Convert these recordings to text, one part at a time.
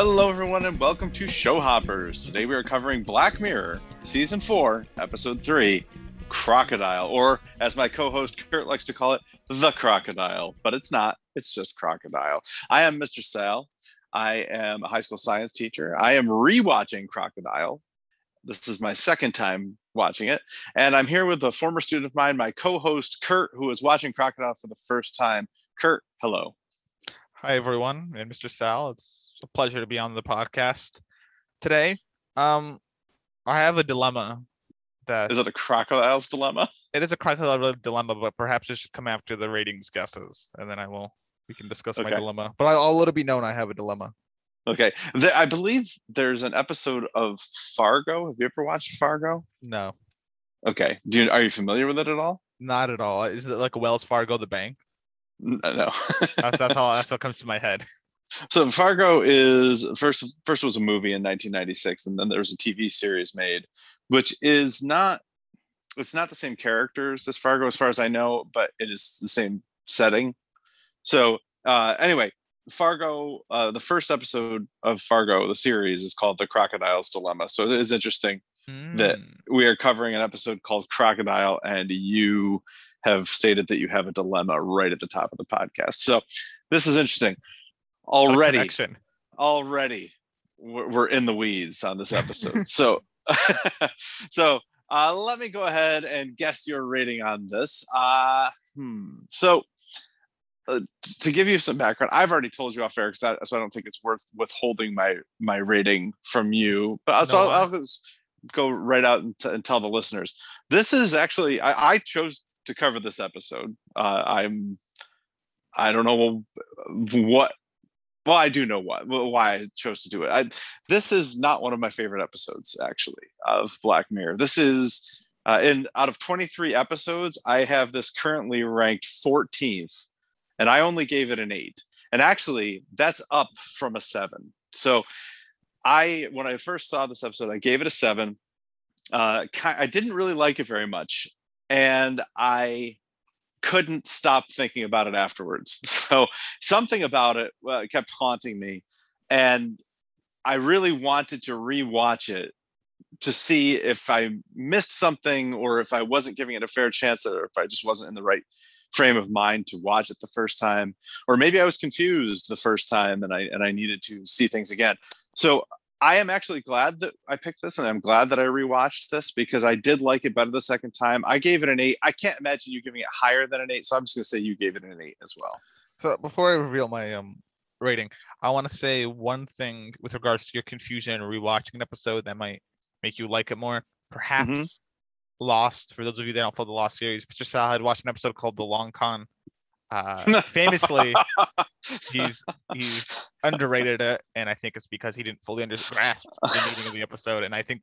Hello, everyone, and welcome to Show Hoppers. Today we are covering Black Mirror, Season 4, Episode 3, Crocodile, or as my co host Kurt likes to call it, The Crocodile. But it's not, it's just Crocodile. I am Mr. Sal. I am a high school science teacher. I am rewatching Crocodile. This is my second time watching it. And I'm here with a former student of mine, my co host Kurt, who is watching Crocodile for the first time. Kurt, hello. Hi, everyone, and Mr. Sal. It's a pleasure to be on the podcast today. Um, I have a dilemma that Is it a crocodile's dilemma? it is a crocodile dilemma, but perhaps it should come after the ratings guesses, and then I will we can discuss my dilemma. But I'll let it be known I have a dilemma. Okay. There, I believe there's an episode of Fargo. Have you ever watched Fargo? No, Okay. Do you are you familiar with it at all? not at all. Is it like Wells Fargo the bank? No. That's that's all. That's what comes to my head. So Fargo is first first was a movie in 1996 and then there was a TV series made which is not it's not the same characters as Fargo as far as I know, but it is the same setting. So uh anyway, Fargo uh the first episode of Fargo the series is called The Crocodile's Dilemma. So it is interesting That- Mm. we are covering an episode called Crocodile, and you have stated that you have a dilemma right at the top of the podcast. So this is interesting. Already, already, we're in the weeds on this episode. so, so uh, let me go ahead and guess your rating on this. Uh, hmm. So. Uh, to give you some background, I've already told you off air, so I, so I don't think it's worth withholding my my rating from you. But uh, so No. I'll, I'll just go right out and, t- and tell the listeners. This is actually I, I chose to cover this episode. Uh, I'm I don't know what. Well, I do know what why I chose to do it. I, this is not one of my favorite episodes actually of Black Mirror. This is uh, in out of 23 episodes, I have this currently ranked 14th, and I only gave it an eight. And actually, that's up from a seven. So, I when I first saw this episode, I gave it a seven. Uh, I didn't really like it very much, and I couldn't stop thinking about it afterwards. So something about it uh, kept haunting me, and I really wanted to rewatch it to see if I missed something or if I wasn't giving it a fair chance or if I just wasn't in the right frame of mind to watch it the first time or maybe I was confused the first time and I and I needed to see things again. So I am actually glad that I picked this and I'm glad that I rewatched this because I did like it better the second time. I gave it an 8. I can't imagine you giving it higher than an 8, so I'm just going to say you gave it an 8 as well. So before I reveal my um rating, I want to say one thing with regards to your confusion and rewatching an episode that might make you like it more. Perhaps Lost, for those of you that don't follow the Lost series, Mr. Sal had watched an episode called The Long Con. Uh, famously, he's he's underrated it, and I think it's because he didn't fully under- grasp the meaning of the episode. And I think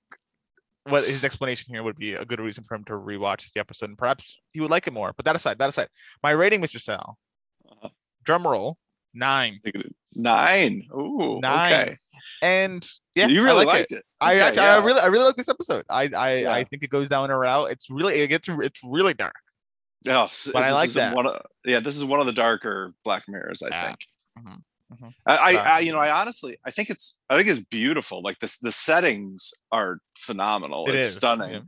what his explanation here would be a good reason for him to rewatch the episode, and perhaps he would like it more. But that aside, that aside, my rating, Mr. Sal, Uh-huh. drum roll, nine. Nine. Ooh, Nine. okay. And yeah, you I really like liked it. I Okay, actually, yeah. I really, I really like this episode. I, I, I think it goes down a route. It's really, it gets, it's really dark. Yeah, s- But I like that. One of, yeah, this is one of the darker Black Mirrors, I Yeah. think. Mhm, mhm. I, I, I, you know, I honestly, I think it's, I think it's beautiful. Like this, the settings are phenomenal. It it's is, stunning. yeah.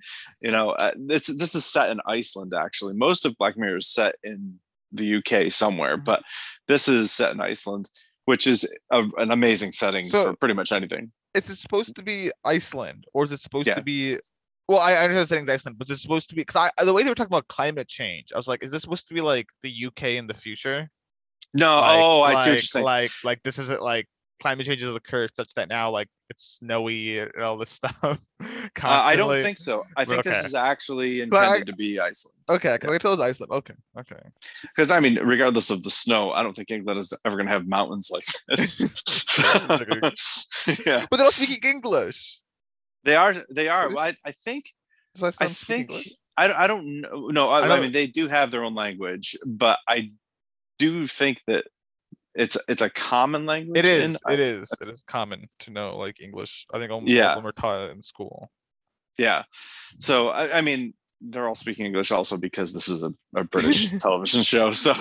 You know, uh, this, this is set in Iceland. Actually, most of Black Mirror is set in the UK somewhere, Mhm. but this is set in Iceland, which is a, an amazing setting So- for pretty much anything. Is it supposed to be Iceland or is it supposed Yeah. to be? Well, I, I understand the setting's Iceland, but it's supposed to be because the way they were talking about climate change, I was like, is this supposed to be like the UK in the future? No, Like- oh, I see what you're like- saying. Like, like this isn't like climate change has occurred such that now like it's snowy and all this stuff. Uh, I don't think so. I think Okay. this is actually intended to be Iceland. Okay, because I told Iceland. Okay, okay. Because I mean, regardless of the snow, I don't think England is ever going to have mountains like this. yeah, But they're not speaking English. they are. They are. Well, I, I think. I think. English? I, I don't know. No, I, I I, mean they do have their own language, but I do you think that it's it's a common language. It in is. It is. It is common to know like English. I think almost all of them are taught in school. Yeah. So I, I mean, they're all speaking English also because this is a, a British television show. So,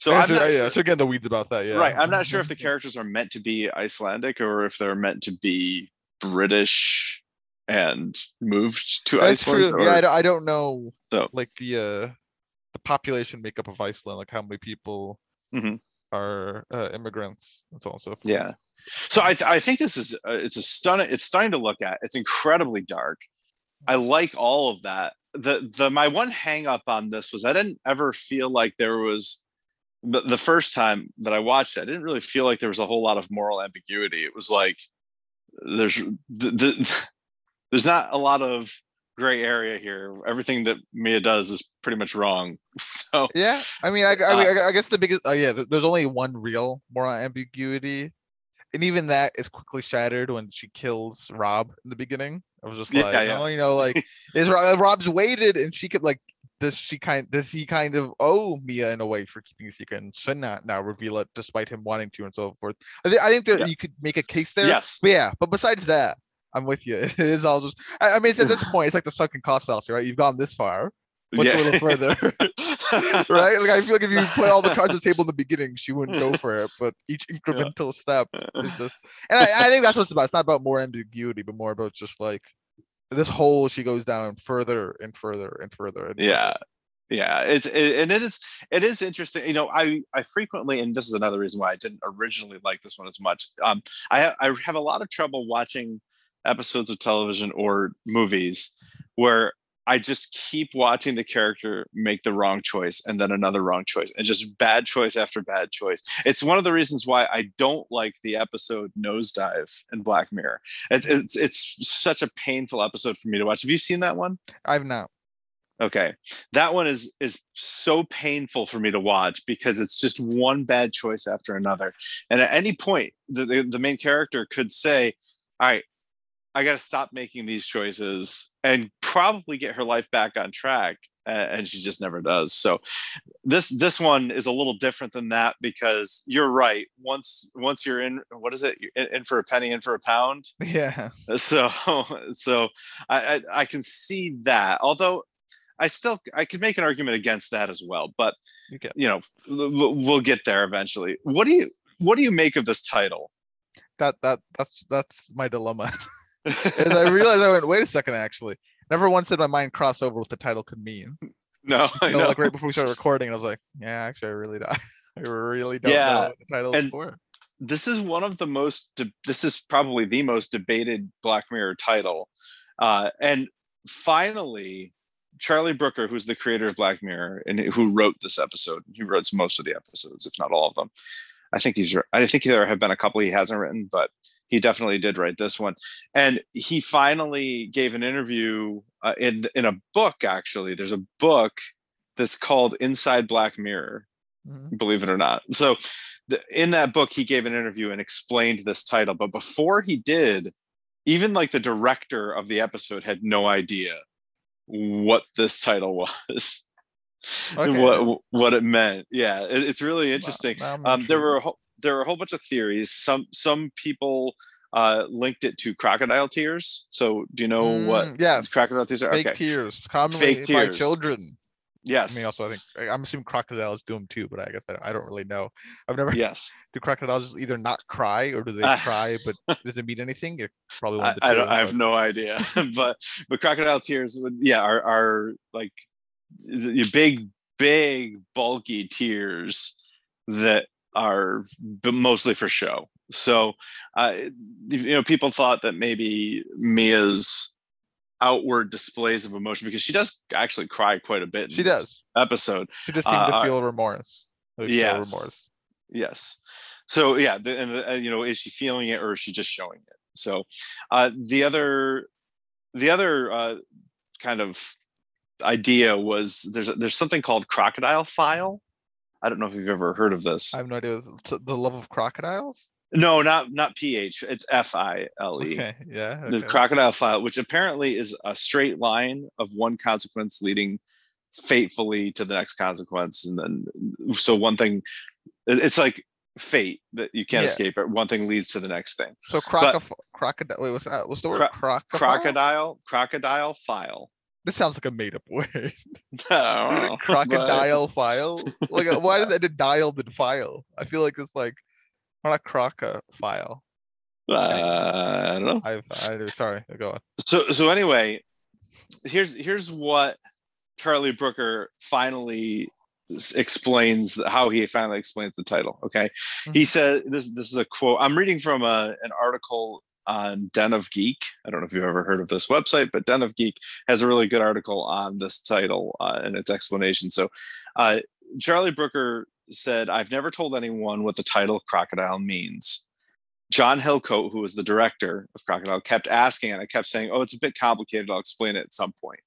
so yeah, so, not, yeah, so get the weeds about that. Yeah. right. I'm not sure if the characters are meant to be Icelandic or if they're meant to be British and moved to That's Iceland. true. or- Yeah, I don't, I don't know So- like the uh the population makeup of Iceland, like how many people Mhm. are uh, immigrants and so on and so forth. Yeah. So I, th- I think this is uh, it's a stunning it's stunning to look at. It's incredibly dark. I like all of that. The the my one hang up on this was I didn't ever feel like there was the, the first time that I watched it, I didn't really feel like there was a whole lot of moral ambiguity. It was like there's the, the, there's not a lot of gray area here. Everything that Mia does is pretty much wrong. So Yeah, I mean, I, I, Uh, I, guess the biggest, oh yeah, there's only one real moral ambiguity, and even that is quickly shattered when she kills Rob in the beginning. I was just like, yeah. oh, you know, like is Rob, Rob's waited, and she could like, does she kind, does he kind of owe Mia in a way for keeping a secret, and should not now reveal it despite him wanting to, and so forth. I, thi- I think that Yeah. you could make a case there. yes. But yeah, but besides that, I'm with you. It is all just. I, I mean, it's at this point, it's like the sunken cost fallacy, right? You've gone this far. What's a little further? right? Like I feel like if you put all the cards on the table in the beginning, she wouldn't go for it. But each incremental step is just, and I, I think that's what it's about. It's not about more ambiguity, but more about just like this hole she goes down further and further and further. And yeah yeah it's it, and it is it is interesting you know i i frequently and this is another reason why i didn't originally like this one as much um i ha- i have a lot of trouble watching episodes of television or movies where i just keep watching the character make the wrong choice and then another wrong choice and just bad choice after bad choice it's one of the reasons why i don't like the episode nosedive in black mirror it's it's, it's such a painful episode for me to watch have you seen that one I've not. Okay. That one is is so painful for me to watch because it's just one bad choice after another. And at any point, the, the, the main character could say, All right, I got to stop making these choices and probably get her life back on track. And she just never does. So this this one is a little different than that because you're right. Once once you're in, what is it? In, in for a penny, in for a pound Yeah. Uh, so so I, I i can see that although i still i could make an argument against that as well but You you know we'll, we'll get there eventually what do you what do you make of this title that. That that's that's my dilemma. As I realized, I went, wait a second. Actually, never once did my mind cross over what the title could mean. no i know like right before we started recording, I was like, yeah, actually, I really don't. I really don't Yeah, know what the title is and- for. this is one of the most de- this is probably the most debated black mirror title uh and finally charlie brooker who's the creator of black mirror and who wrote this episode he wrote most of the episodes if not all of them i think he's i think there have been a couple he hasn't written but he definitely did write this one and he finally gave an interview uh, in in a book actually there's a book that's called inside black mirror Mhm. believe it or not. So, the, in that book, he gave an interview and explained this title. But before he did, even like the director of the episode had no idea what this title was, Okay. what what it meant. Yeah, it- it's really interesting. Um, there were a whole, there were a whole bunch of theories. Some some people uh, linked it to crocodile tears. So, do you know what Mm, yes, crocodile tears are? fake Okay. tears, commonly by tears. children. Yes. I mean, also, I think I'm assuming crocodiles do them too, but I guess I, I don't really know. I've never. yes. Do crocodiles either not cry or do they Uh, cry but does it mean anything? It probably I, I don't. I have no idea. but but crocodile tears would yeah are are like big big bulky tears that are mostly for show. So uh, you know people thought that maybe Mia's outward displays of emotion because she does actually cry quite a bit. in She this does. episode. She just seemed uh, to feel remorse. like, Yes. remorse. Yes. So yeah, the, and uh, you know, is she feeling it or is she just showing it? So uh, the other, the other uh, kind of idea was there's there's something called crocodile file. I don't know if you've ever heard of this. I have no idea. The love of crocodiles. no, not not ph. It's f i l e. Okay. Yeah. The crocodile file, which apparently is a straight line of one consequence leading fatefully to the next consequence, and then so one thing, it's like fate that you can't Yeah. escape it. One thing leads to the next thing. So crocodile. Crocodile. Wait, what's that? What's the word? Cro- Crocodile. crocodile crocodile file This sounds like a made up word. I don't but- Crocodile file. Like uh, why did it dial than file? I feel like it's like not croca file. Uh, I don't know. I've I sorry, go on. So so anyway, here's here's what Charlie Brooker finally explains how he finally explains the title. Okay, he Mhm. said this this is a quote. I'm reading from a an article on Den of Geek. I don't know if you've ever heard of this website, but Den of Geek has a really good article on this title uh, and its explanation. So, uh, Charlie Brooker said, "I've never told anyone what the title crocodile means." John Hillcoat, who was the director of Crocodile, kept asking, and I kept saying, "Oh, it's a bit complicated. I'll explain it at some point."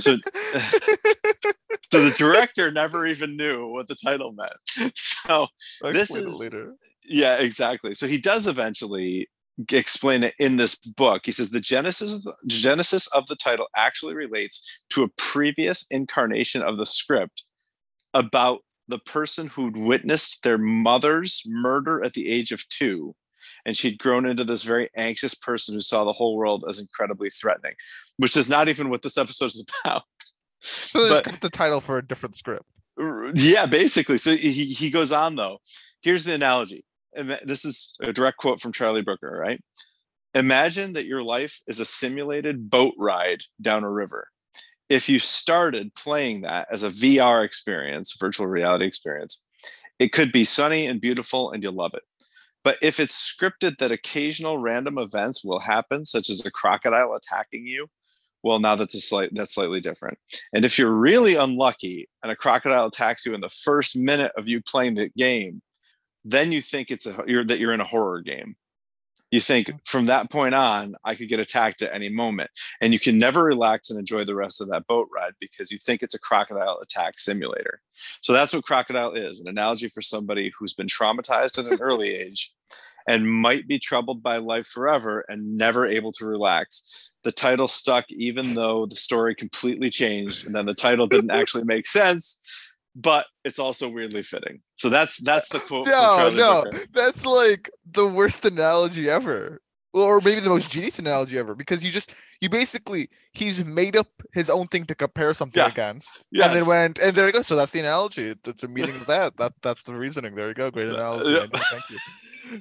So, so the director never even knew what the title meant. So, I'll this is- later. yeah, exactly. So he does eventually explain it in this book. He says the genesis of the genesis of the title actually relates to a previous incarnation of the script about the person who'd witnessed their mother's murder at the age of two. And she'd grown into this very anxious person who saw the whole world as incredibly threatening, which is not even what this episode is about. So they but- got the title for a different script. Yeah, basically. So he, he goes on though. Here's the analogy. This is a direct quote from Charlie Brooker, right? Imagine that your life is a simulated boat ride down a river. If you started playing that as a VR experience, virtual reality experience, it could be sunny and beautiful and you'll love it. But if it's scripted that occasional random events will happen, such as a crocodile attacking you, well, now that's a slight that's slightly different. And if you're really unlucky and a crocodile attacks you in the first minute of you playing the game, then you think it's a you're that you're in a horror game. You think mm-hmm. from that point on, I could get attacked at any moment, and you can never relax and enjoy the rest of that boat ride because you think it's a crocodile attack simulator. So that's what crocodile is an analogy for somebody who's been traumatized at an early age and might be troubled by life forever and never able to relax the title stuck even though the story completely changed and then the title didn't actually make sense but it's also weirdly fitting so that's that's the quote No, no, that's like the worst analogy ever. Or maybe the most genius analogy ever, because you just you basically he's made up his own thing to compare something Yeah. against. And then went and there you go. So that's the analogy. It- It's a meaning of that. That that's the reasoning. There you go. Great analogy. yeah. Thank you.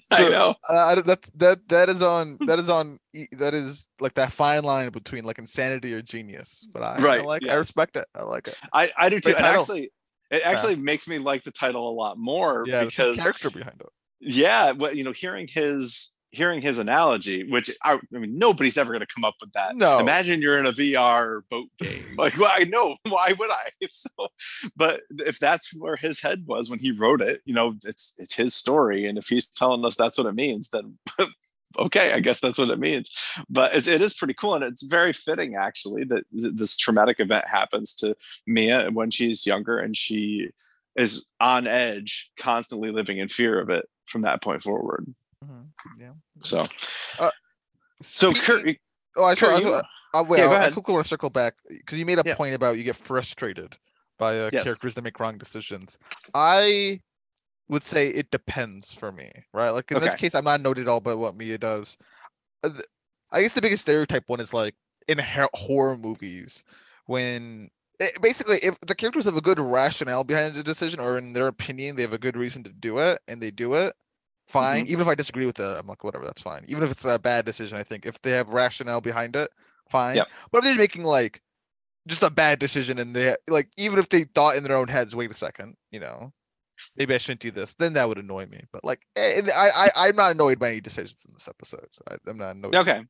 i know Uh, that that that is on that is on that is like that fine line between like insanity or genius. But I, I Right, like I respect it. I like it. i i do too Great and title. actually it actually makes me like the title a lot more Yeah, because character behind it. yeah well you know hearing his hearing his analogy which i, I mean nobody's ever going to come up with that No. imagine you're in a VR boat game. Like, well, I know why would I? So, but if that's where his head was when he wrote it, you know, it's it's his story, and if he's telling us that's what it means, then okay, I guess that's what it means. But it, it is pretty cool, and it's very fitting actually that this traumatic event happens to Mia when she's younger, and she is on edge, constantly living in fear of it from that point forward. Mm-hmm. Yeah. So, so Kurt, Oh, I, Kurt, I, wait, Yeah, I, I quickly want to circle back because you made a Yeah. point about you get frustrated by uh, Yes. characters that make wrong decisions. I would say it depends for me, right? Like in this case, I'm not noted all about what Mia does. Uh, I guess the biggest stereotype one is like in horror movies when it, basically if the characters have a good rationale behind the decision or in their opinion they have a good reason to do it and they do it fine even if i disagree with it i'm like whatever that's fine even if it's a bad decision i think if they have rationale behind it fine Yep. but if they're making like just a bad decision and they like even if they thought in their own heads wait a second you know maybe i shouldn't do this then that would annoy me but like eh, i i i'm not annoyed by any decisions in this episode I, i'm not annoyed okay.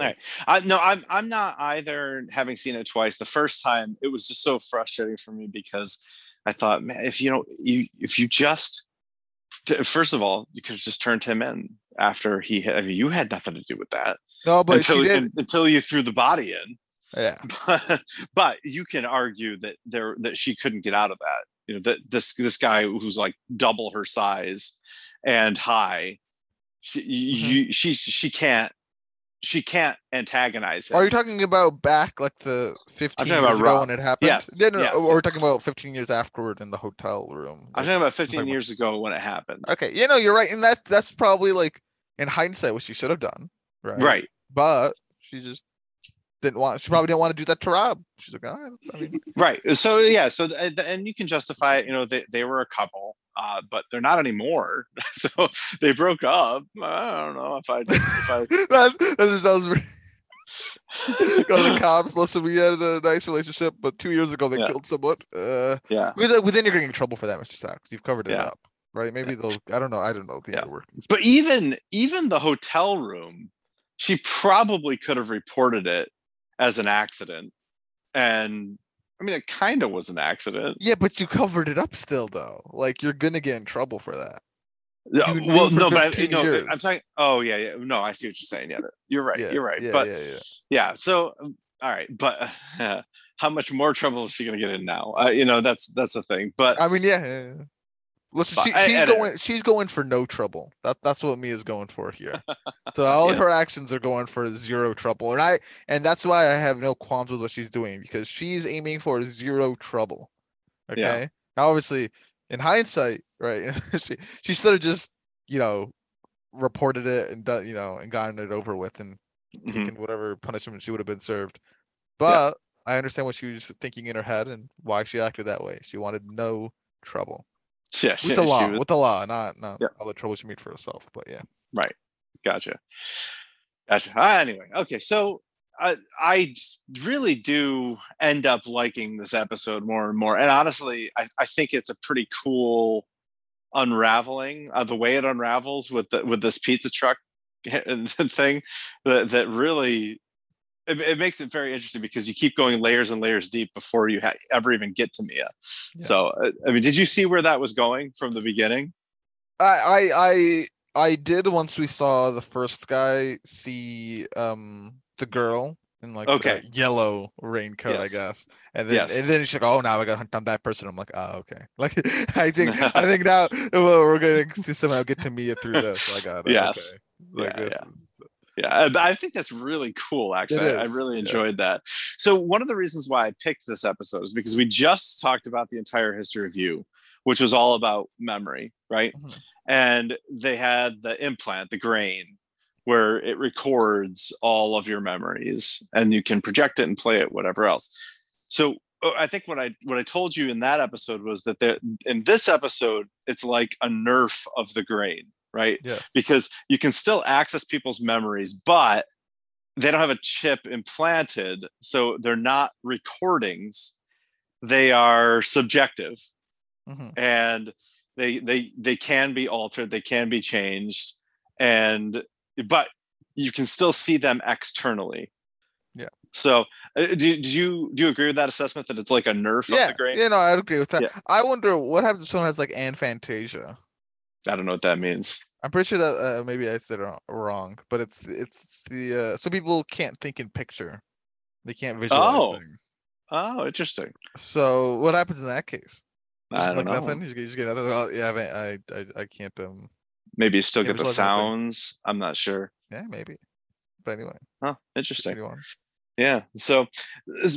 All right. I no, I'm I'm not either. Having seen it twice, the first time it was just so frustrating for me because I thought, man, if you know, you if you just first of all, you could have just turned him in after he had. I mean, you had nothing to do with that no but until she did un- until you threw the body in. Yeah But, but you can argue that there that she couldn't get out of that. You know that this this guy who's like double her size and high, she mm-hmm. you, she she can't she can't antagonize him. Are you talking about back like the 15 talking years ago Rob. when it happened? Yes, Yeah, no, no, yes, or we're talking about 15 years afterward in the hotel room. I'm talking about 15 about- years ago when it happened. Okay, you know, you're right, and that that's probably like in hindsight what she should have done, right? Right. But she just didn't want. She probably didn't want to do that to Rob. She's like, right. I mean, right. So yeah. So and you can justify it. You know, they they were a couple, uh, but they're not anymore. so they broke up. I don't know if I if I that, that just sounds. Really... Go to the cops. Listen, we had a nice relationship, but two years ago they Yeah. killed someone. Uh, yeah. within you're getting in trouble for that, Mr. Sachs. You've covered it Yeah. up, right? Maybe they'll. I don't know. I don't know the Yeah. workings. But even even the hotel room, she probably could have reported it as an accident, and I mean, it kind of was an accident. Yeah, but you covered it up still, though. Like you're gonna get in trouble for that. Yeah, You well, no, but I, 15 no, years. I'm saying. Oh yeah, yeah. No, I see what you're saying. Yeah, you're right. Yeah, you're right. Yeah, but yeah, yeah. yeah so um, all right but how much more trouble is she going to get in now uh, you know that's that's the thing but I mean, yeah. Yeah, yeah. Listen, she, she's I- going. She's going for no trouble. That that's what Mia's going for here. So all of Yeah. her actions are going for zero trouble, and I and that's why I have no qualms with what she's doing because she's aiming for zero trouble. Okay. Yeah. Now, obviously, in hindsight, right? she she should have just you know reported it and done you know and gotten it over with and mhm, taken whatever punishment she would have been served. But I understand what she was thinking in her head and why she acted that way. She wanted no trouble yeah, with the law, was- with the law, not not Yeah. all the trouble she made for herself. But yeah, right gotcha gotcha Ah, anyway okay so I, I really do end up liking this episode more and more and honestly i, I think it's a pretty cool unraveling uh, the way it unravels with the, with this pizza truck thing that that really it, it makes it very interesting because you keep going layers and layers deep before you ha- ever even get to Mia. Yeah. So uh, I mean, did you see where that was going from the beginning? I I I I did once we saw the first guy see um the girl in like Okay. the yellow raincoat, I guess, and then Yes. and then she's like, oh, now I got to hunt down that person. I'm like, oh, okay. Like I think I think now well, we're going to somehow get to Mia through this. I got it. Yes. Okay. Like Yeah, this yeah. is- Yeah, I- think that's really cool. Actually, I really yeah. enjoyed that. So one of the reasons why I picked this episode is because we just talked about the entire history of you, which was all about memory, right? Mhm. And they had the implant, the grain, where it records all of your memories, and you can project it and play it, whatever else. So uh, I think what I what I told you in that episode was that there, in this episode, it's like a nerf of the grain, right? Yes. because you can still access people's memories, but they don't have a chip implanted. So they're not recordings. They are subjective Mhm. and they they they can be altered, they can be changed, and but you can still see them externally. Yeah. So uh, do, do you do you agree with that assessment that it's like a nerf Yeah. of the grain? Yeah. No, I agree with that. Yeah. I wonder what happens if someone has like aphantasia. I don't know what that means. I'm pretty sure that uh, maybe I said it wrong- but it's it's the uh, so people can't think in picture, they can't visualize Oh. things. Oh, interesting. So what happens in that case? I don't like know. nothing. You just, get- you just get nothing. Oh, yeah, I, I I I can't um. Maybe you still get the nothing. sounds. I'm not sure. Yeah, maybe. But anyway, Huh, interesting. Yeah. So,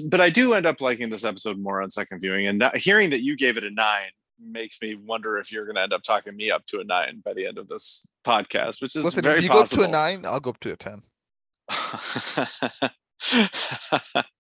but I do end up liking this episode more on second viewing, and not, hearing that you gave it a nine makes me wonder if you're going to end up talking me up to a nine by the end of this podcast, which is Listen, very if you possible. go up to a nine, I'll go up to a ten.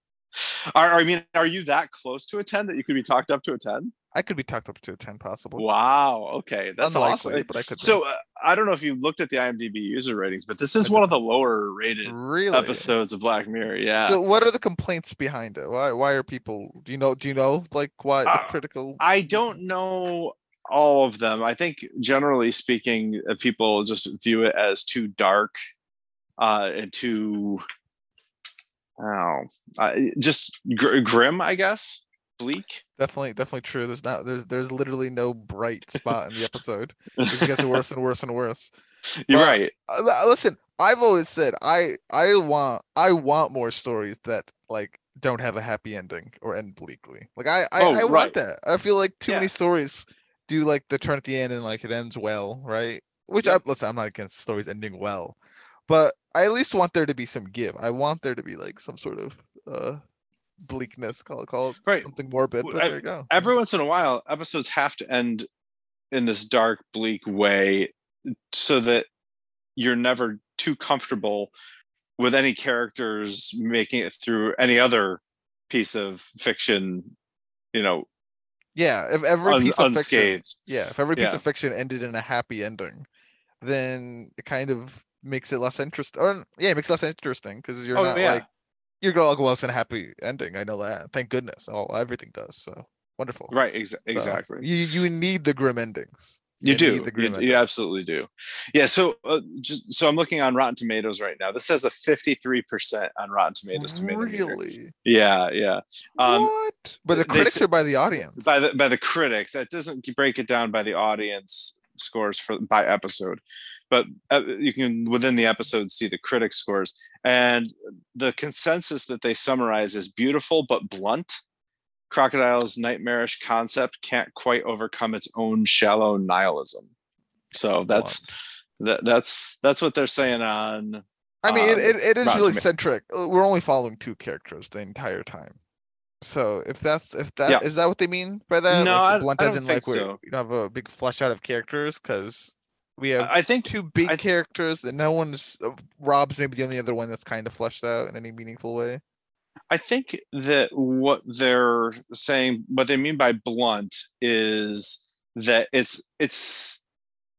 are, I mean, are you that close to a ten that you could be talked up to a ten? I could be talked up to a ten, possible. Wow. Okay, that's Unlikely, awesome. but I could. So uh, I don't know if you looked at the IMDb user ratings, but this is one of the lower rated really, episodes of Black Mirror. Yeah. So what are the complaints behind it? Why why are people? Do you know? Do you know like why Uh, critical? I don't know all of them. I think generally speaking, uh, people just view it as too dark, uh, and too, oh, uh, just gr- grim, I guess, bleak. Definitely, definitely true. There's not. There's there's literally no bright spot in the episode. It just gets worse and worse and worse. You're Well, right. Uh, listen, I've always said I I want I want more stories that like don't have a happy ending or end bleakly. Like I I, Oh, I want right. that. I feel like too Yeah. many stories do like the turn at the end and like it ends well, right? Which I listen, I'm not against stories ending well, but I at least want there to be some give. I want there to be like some sort of uh bleakness. Call it call it Right. something morbid. But I- there you go. Every once in a while, episodes have to end in this dark, bleak way, so that you're never too comfortable with any characters making it through any other piece of fiction, you know, Yeah, if every un- piece of fiction, unscathed. yeah, if every piece Yeah. of fiction ended in a happy ending, then it kind of makes it less interesting. Or yeah, it makes it less interesting because you're Oh, not yeah. like you're going to go out in a happy ending. I know that. Thank goodness. Oh, everything does. So wonderful. Right, So, exactly. You you need the grim endings. You You do. the grim You, ending. you absolutely do. Yeah. So, uh, just so I'm looking on Rotten Tomatoes right now. This has a 53% on Rotten Tomatoes. Tomato meter. Really? Yeah, yeah. Um, what? But the critics say- are by the audience. By the by the critics. That doesn't break it down by the audience scores for by episode, but uh, you can within the episode see the critic scores and the consensus that they summarize is beautiful but blunt. Crocodile's nightmarish concept can't quite overcome its own shallow nihilism. So that's that, that's that's what they're saying on I mean, it, um, it, it is really centric. Uh, We're only following two characters the entire time. So if that's if that is Yeah. that what they mean by that? No, Like, I- blunt I as don't in think like so. you don't have a big flush out of characters because we have I think two big I- characters and no one's uh, Rob's maybe the only other one that's kind of fleshed out in any meaningful way. I think that what they're saying, what they mean by blunt, is that it's it's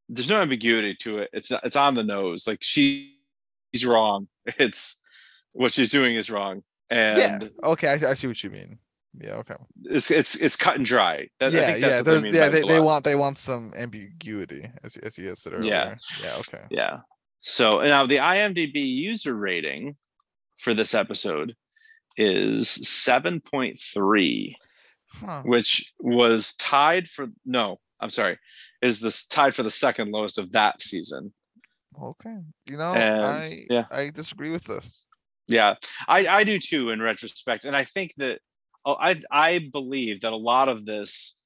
there's no ambiguity to it. It's it's on the nose. Like she, she's wrong. It's what she's doing is wrong, and yeah. Okay, I, I see what you mean. Yeah. Okay. it's it's it's cut and dry. That, I yeah. think Yeah. what they mean yeah. They, they want they want some ambiguity as as you said earlier. Yeah. Yeah. Okay. Yeah. So now the IMDb user rating for this episode is 7.3. Huh. which was tied for no, I'm sorry, is this tied for the second lowest of that season. Okay. You know, And, I yeah. I disagree with this. Yeah, I I do too in retrospect, and I think that Oh, I I believe that a lot of this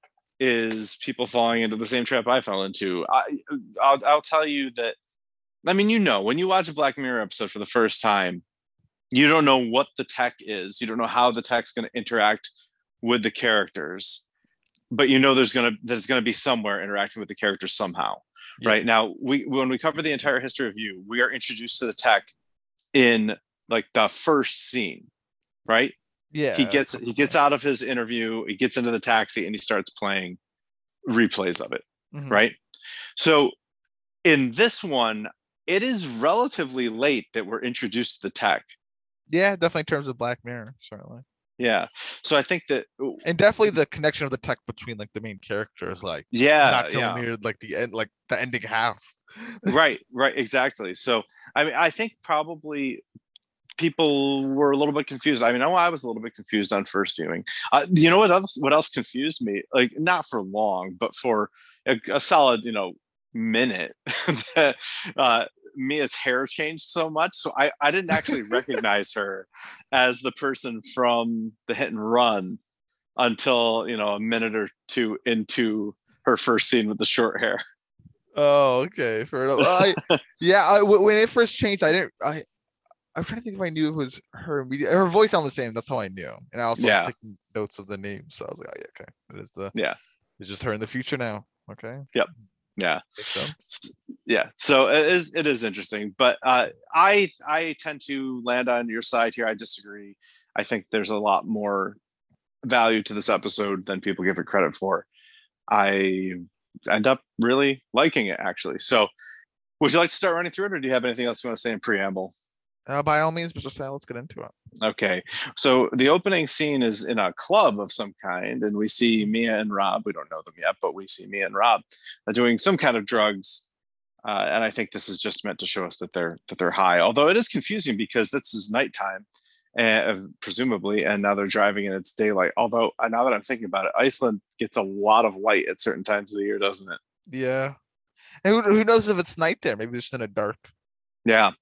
is people falling into the same trap I fell into. I I'll, I'll tell you that. I mean, you know, when you watch a Black Mirror episode for the first time, you don't know what the tech is. You don't know how the tech's going to interact with the characters, but you know there's gonna there's gonna be somewhere interacting with the characters somehow. Yeah. Right now, we when we cover the entire history of you, we are introduced to the tech in like the first scene, right? Yeah. he gets he gets out of his interview, he gets into the taxi, and he starts playing replays of it, Mhm. right? So in this one, it is relatively late that we're introduced to the tech. Yeah, definitely in terms of Black Mirror, certainly. Yeah. So I think that And definitely the connection of the tech between like the main characters, like yeah, not till yeah. near like the end, like the ending half. right right exactly so i mean i think probably people were a little bit confused i mean i was a little bit confused on first viewing uh, you know what else what else confused me like not for long but for a, a solid you know minute that uh mia's hair changed so much so i i didn't actually recognize her as the person from the hit and run until you know a minute or two into her first scene with the short hair Oh, okay, fair enough. I, yeah, I, when it first changed, I didn't. I, I'm trying to think if I knew it was her. Immediate, her voice sounded the same. That's how I knew. And I also Yeah. was taking notes of the name, so I was like, oh, yeah, okay, it is the. Yeah. It's just her in the future now. Okay. Yep. Yeah Makes sense. S- yeah so it is it is interesting but uh i i tend to land on your side here i disagree i think there's a lot more value to this episode than people give it credit for i end up really liking it actually so would you like to start running through it or do you have anything else you want to say in preamble Uh, by all means, Mr. Sal, let's get into it. Okay, so the opening scene is in a club of some kind, and we see Mia and Rob. We don't know them yet, but we see Mia and Rob uh, doing some kind of drugs, uh, and I think this is just meant to show us that they're that they're high. Although it is confusing because this is nighttime, uh, presumably, and now they're driving and it's daylight. Although uh, now that I'm thinking about it, Iceland gets a lot of light at certain times of the year, doesn't it? Yeah. And who, who knows if it's night there? Maybe it's in a dark Yeah.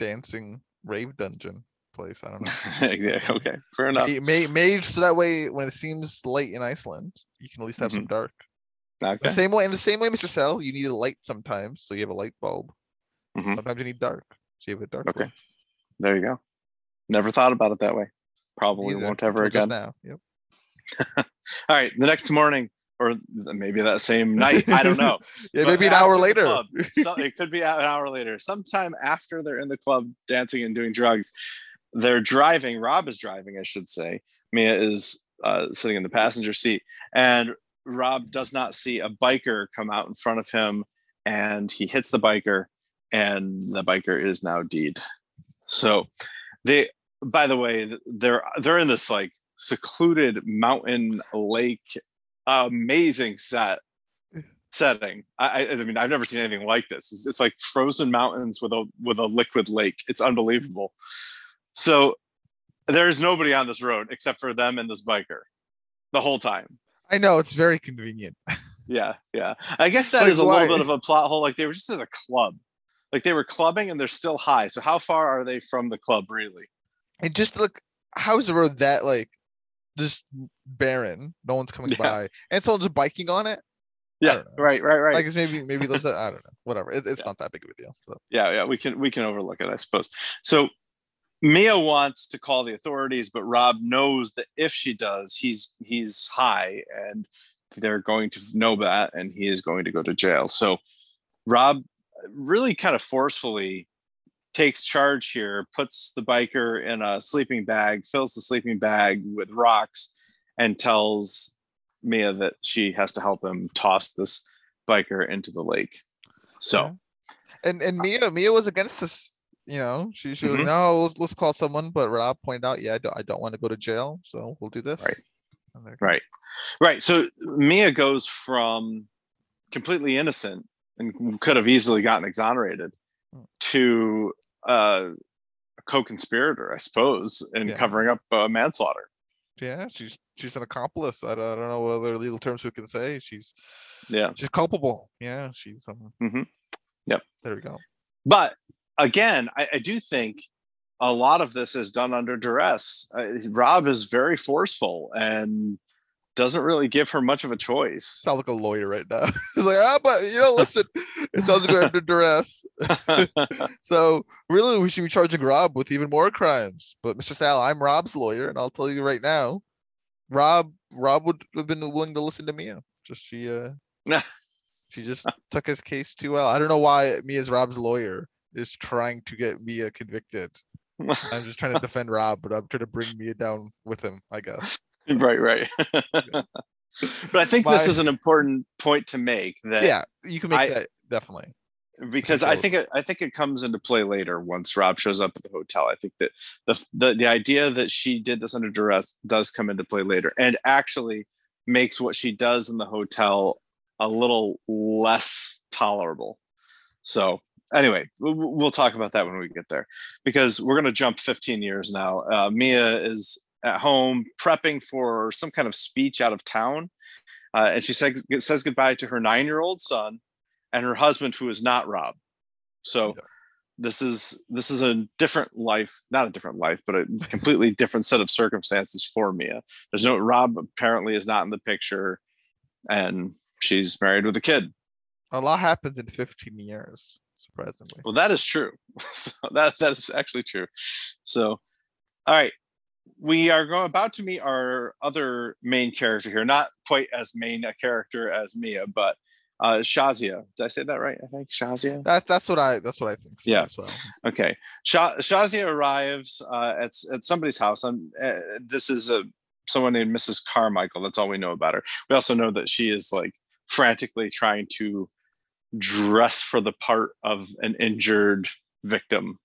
Dancing rave dungeon place. I don't know. yeah. Okay. Fair enough. May, may, made so that way when it seems late in Iceland, you can at least have some dark. Okay. The same way, in the same way, Mr. Sal, you need a light sometimes, so you have a light bulb. Mhm. Sometimes you need dark, so you have a dark. Okay. bulb. There you go. Never thought about it that way. Probably Either, won't ever until just again. now. Yep. All right. The next morning, or maybe that same night. I don't know. yeah, maybe an hour later. club, so it could be an hour later. Sometime after they're in the club dancing and doing drugs, they're driving. Rob is driving, I should say. Mia is uh, sitting in the passenger seat, and Rob does not see a biker come out in front of him, and he hits the biker, and the biker is now deed. So, they. By the way, they're they're in this like secluded mountain lake, amazing set setting. I, I mean, I've never seen anything like this. It's, it's like frozen mountains with a with a liquid lake. It's unbelievable. So there is nobody on this road except for them and this biker the whole time. I know it's very convenient. Yeah, yeah. I guess that is Like, a little bit of a plot hole. Like they were just at a club. Like they were clubbing and they're still high. So how far are they from the club really? And just look, how is the road that like just barren? No one's coming Yeah. by, and someone's biking on it. Yeah, right, right, right. I guess maybe maybe those. I don't know. Whatever. It, it's not that big of a deal. So. yeah yeah we can we can overlook it i suppose so mia wants to call the authorities but rob knows that if she does he's he's high and they're going to know that and he is going to go to jail so rob really kind of forcefully takes charge here puts the biker in a sleeping bag fills the sleeping bag with rocks and tells mia that she has to help him toss this biker into the lake so. And and Mia Mia was against this. You know, she she was Mhm. no, let's, let's call someone. But Rob pointed out, yeah, I don't, I don't want to go to jail, so we'll do this. Right. And there you go. Right. Right. So Mia goes from completely innocent and could have easily gotten exonerated. To uh, a co-conspirator, I suppose, in Yeah. covering up uh, manslaughter. Yeah, she's she's an accomplice. I don't, I don't know what other legal terms we can say. She's Yeah. she's culpable. Yeah, she's um. Mhm. Yep. There we go. But again, I, I do think a lot of this is done under duress. Uh, Rob is very forceful and doesn't really give her much of a choice. Sound like a lawyer right now. He's like, ah, but you know, listen, it sounds like under duress. So really, we should be charging Rob with even more crimes. But Mr. Sal, I'm Rob's lawyer, and I'll tell you right now, Rob Rob would have been willing to listen to Mia. Just she uh she just took his case too well. I don't know why Mia's Rob's lawyer is trying to get Mia convicted. I'm just trying to defend Rob, but I'm trying to bring Mia down with him, I guess. right, right. but I think this is an important point to make that Yeah, you can make I- that definitely. because I think it, I think it comes into play later once Rob shows up at the hotel. I think that the, the the idea that she did this under duress does come into play later, and actually makes what she does in the hotel a little less tolerable. So anyway, we'll, we'll talk about that when we get there, because we're going to jump 15 years now. Uh, Mia is at home prepping for some kind of speech out of town, uh, and she says says goodbye to her nine year old son and her husband who is not Rob. So Yeah. this is this is a different life, not a different life, but a completely different set of circumstances for Mia. There's no Rob apparently is not in the picture and she's married with a kid. A lot happens in 15 years, surprisingly. Well, that is true. so that that is actually true. So all right. We are going about to meet our other main character here, not quite as main a character as Mia, but uh Shazia. Did I say that right? I think Shazia. That's that's what I that's what I think. so Yeah. well. Okay. Sha- Shazia arrives uh, at, at somebody's house. And uh, this is a someone named Mrs. Carmichael. That's all we know about her. We also know that she is like frantically trying to dress for the part of an injured victim.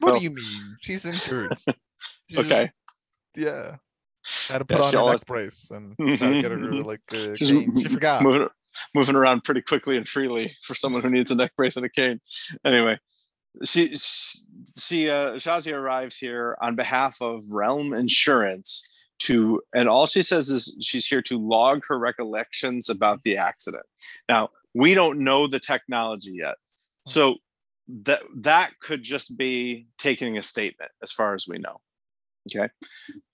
What do you mean? She's injured. She just- okay. yeah. Had to Yeah, put on she a neck brace and get her like uh, She forgot. moving moving around pretty quickly and freely for someone who needs a neck brace and a cane. Anyway, she she uh, Shazia arrives here on behalf of Realm Insurance to, and all she says is she's here to log her recollections about the accident. Now we don't know the technology yet, so that that could just be taking a statement as far as we know. Okay.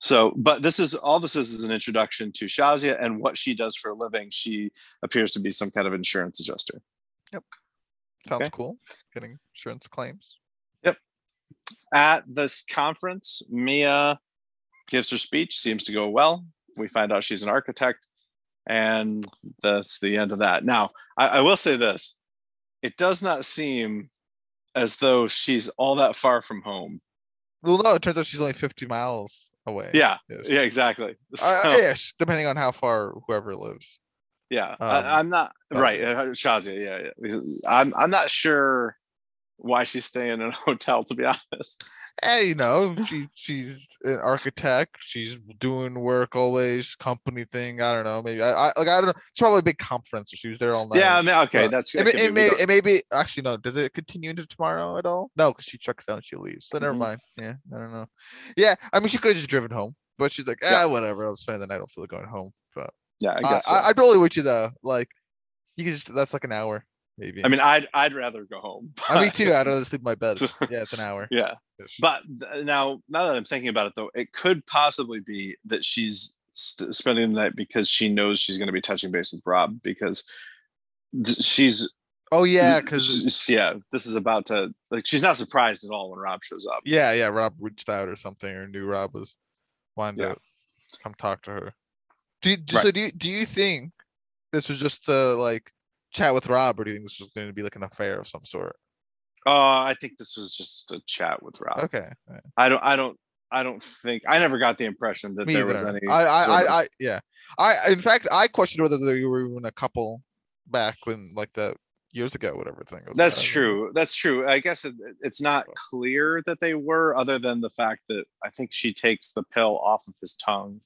So, but this is all this is is an introduction to Shazia and what she does for a living. She appears to be some kind of insurance adjuster. Yep. Sounds okay. cool. Getting insurance claims. Yep. At this conference, Mia gives her speech, seems to go well. We find out she's an architect. and that's the end of that. Now, I, I will say this: it does not seem as though she's all that far from home. Well, no, it turns out she's only 50 miles away. Yeah, Ish. yeah, exactly. Uh, ish, depending on how far whoever lives. yeah, um, I, I'm not right. uh, Shazia, yeah, yeah. I'm I'm not sure why she's staying in a hotel. To be honest, Hey, you know, she she's an architect. She's doing work always, company thing. I don't know. Maybe I, I like I don't know. It's probably a big conference. She was there all night. yeah, I mean, okay, but that's It, that it may it may be actually no. Does it continue into tomorrow at all? No, because she checks out and she leaves. So never Mhm. mind. Yeah, I don't know. Yeah, I mean she could have just driven home, but she's like, Yeah. ah, whatever. I was spending the night. I don't feel like going home. But yeah, I I, guess. so. I, totally with you though. Like, you could just that's like an hour, maybe. I mean, I'd I'd rather go home. I me but- too. I'd rather sleep in my bed. Yeah, it's an hour. Yeah, but now now that I'm thinking about it, though, it could possibly be that she's st- spending the night because she knows she's going to be touching base with Rob because th- she's Oh yeah, because yeah, this is about to like she's not surprised at all when Rob shows up. yeah, yeah, Rob reached out or something, or knew Rob was wanted Yeah. to come talk to her. Do you, Right. so? Do you, do you think this was just to like chat with Rob, or do you think this was going to be like an affair of some sort? Uh, I think this was just a chat with Rob. Okay, alright. I don't I don't I don't think I never got the impression that me there either. was any. I, I, of- I, I, yeah. I, in fact, I questioned whether they were even a couple back when, like, the years ago, whatever thing. was. That's true. That's true. I guess it, it's not clear that they were, other than the fact that I think she takes the pill off of his tongue.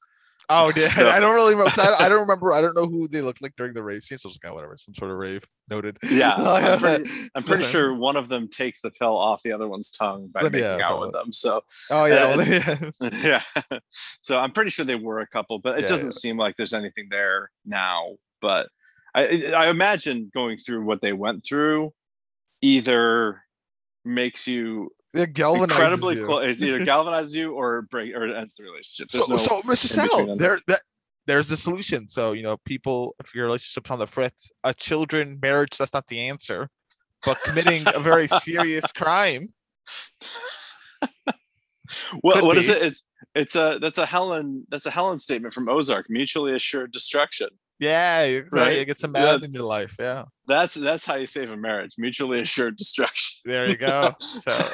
Oh, yeah. So- I don't really remember. I, I don't remember. I don't know who they looked like during the rave scene. So just kind of whatever, some sort of rave. Noted. Yeah, I'm pretty, pretty, I'm pretty sure one of them takes the pill off the other one's tongue by Then, making yeah, out with them. So Oh yeah, Uh, yeah. yeah, so I'm pretty sure they were a couple, but it Yeah, doesn't yeah. seem like there's anything there now. But I, I imagine going through what they went through either makes you It galvanizes incredibly you. close. Either galvanizes you or break or ends the relationship. So, no, so Mr. Sal, there, that, there's the solution. So you know, people, if your relationship's on the fritz, a children marriage that's not the answer, but committing a very serious crime. what, could what is be. it? It's it's a that's a Helen that's a Helen statement from Ozark. Mutually assured destruction. Yeah, exactly. Right? You get some Yeah. mad in your life. Yeah, That's that's how you save a marriage. Mutually assured destruction. there you go. So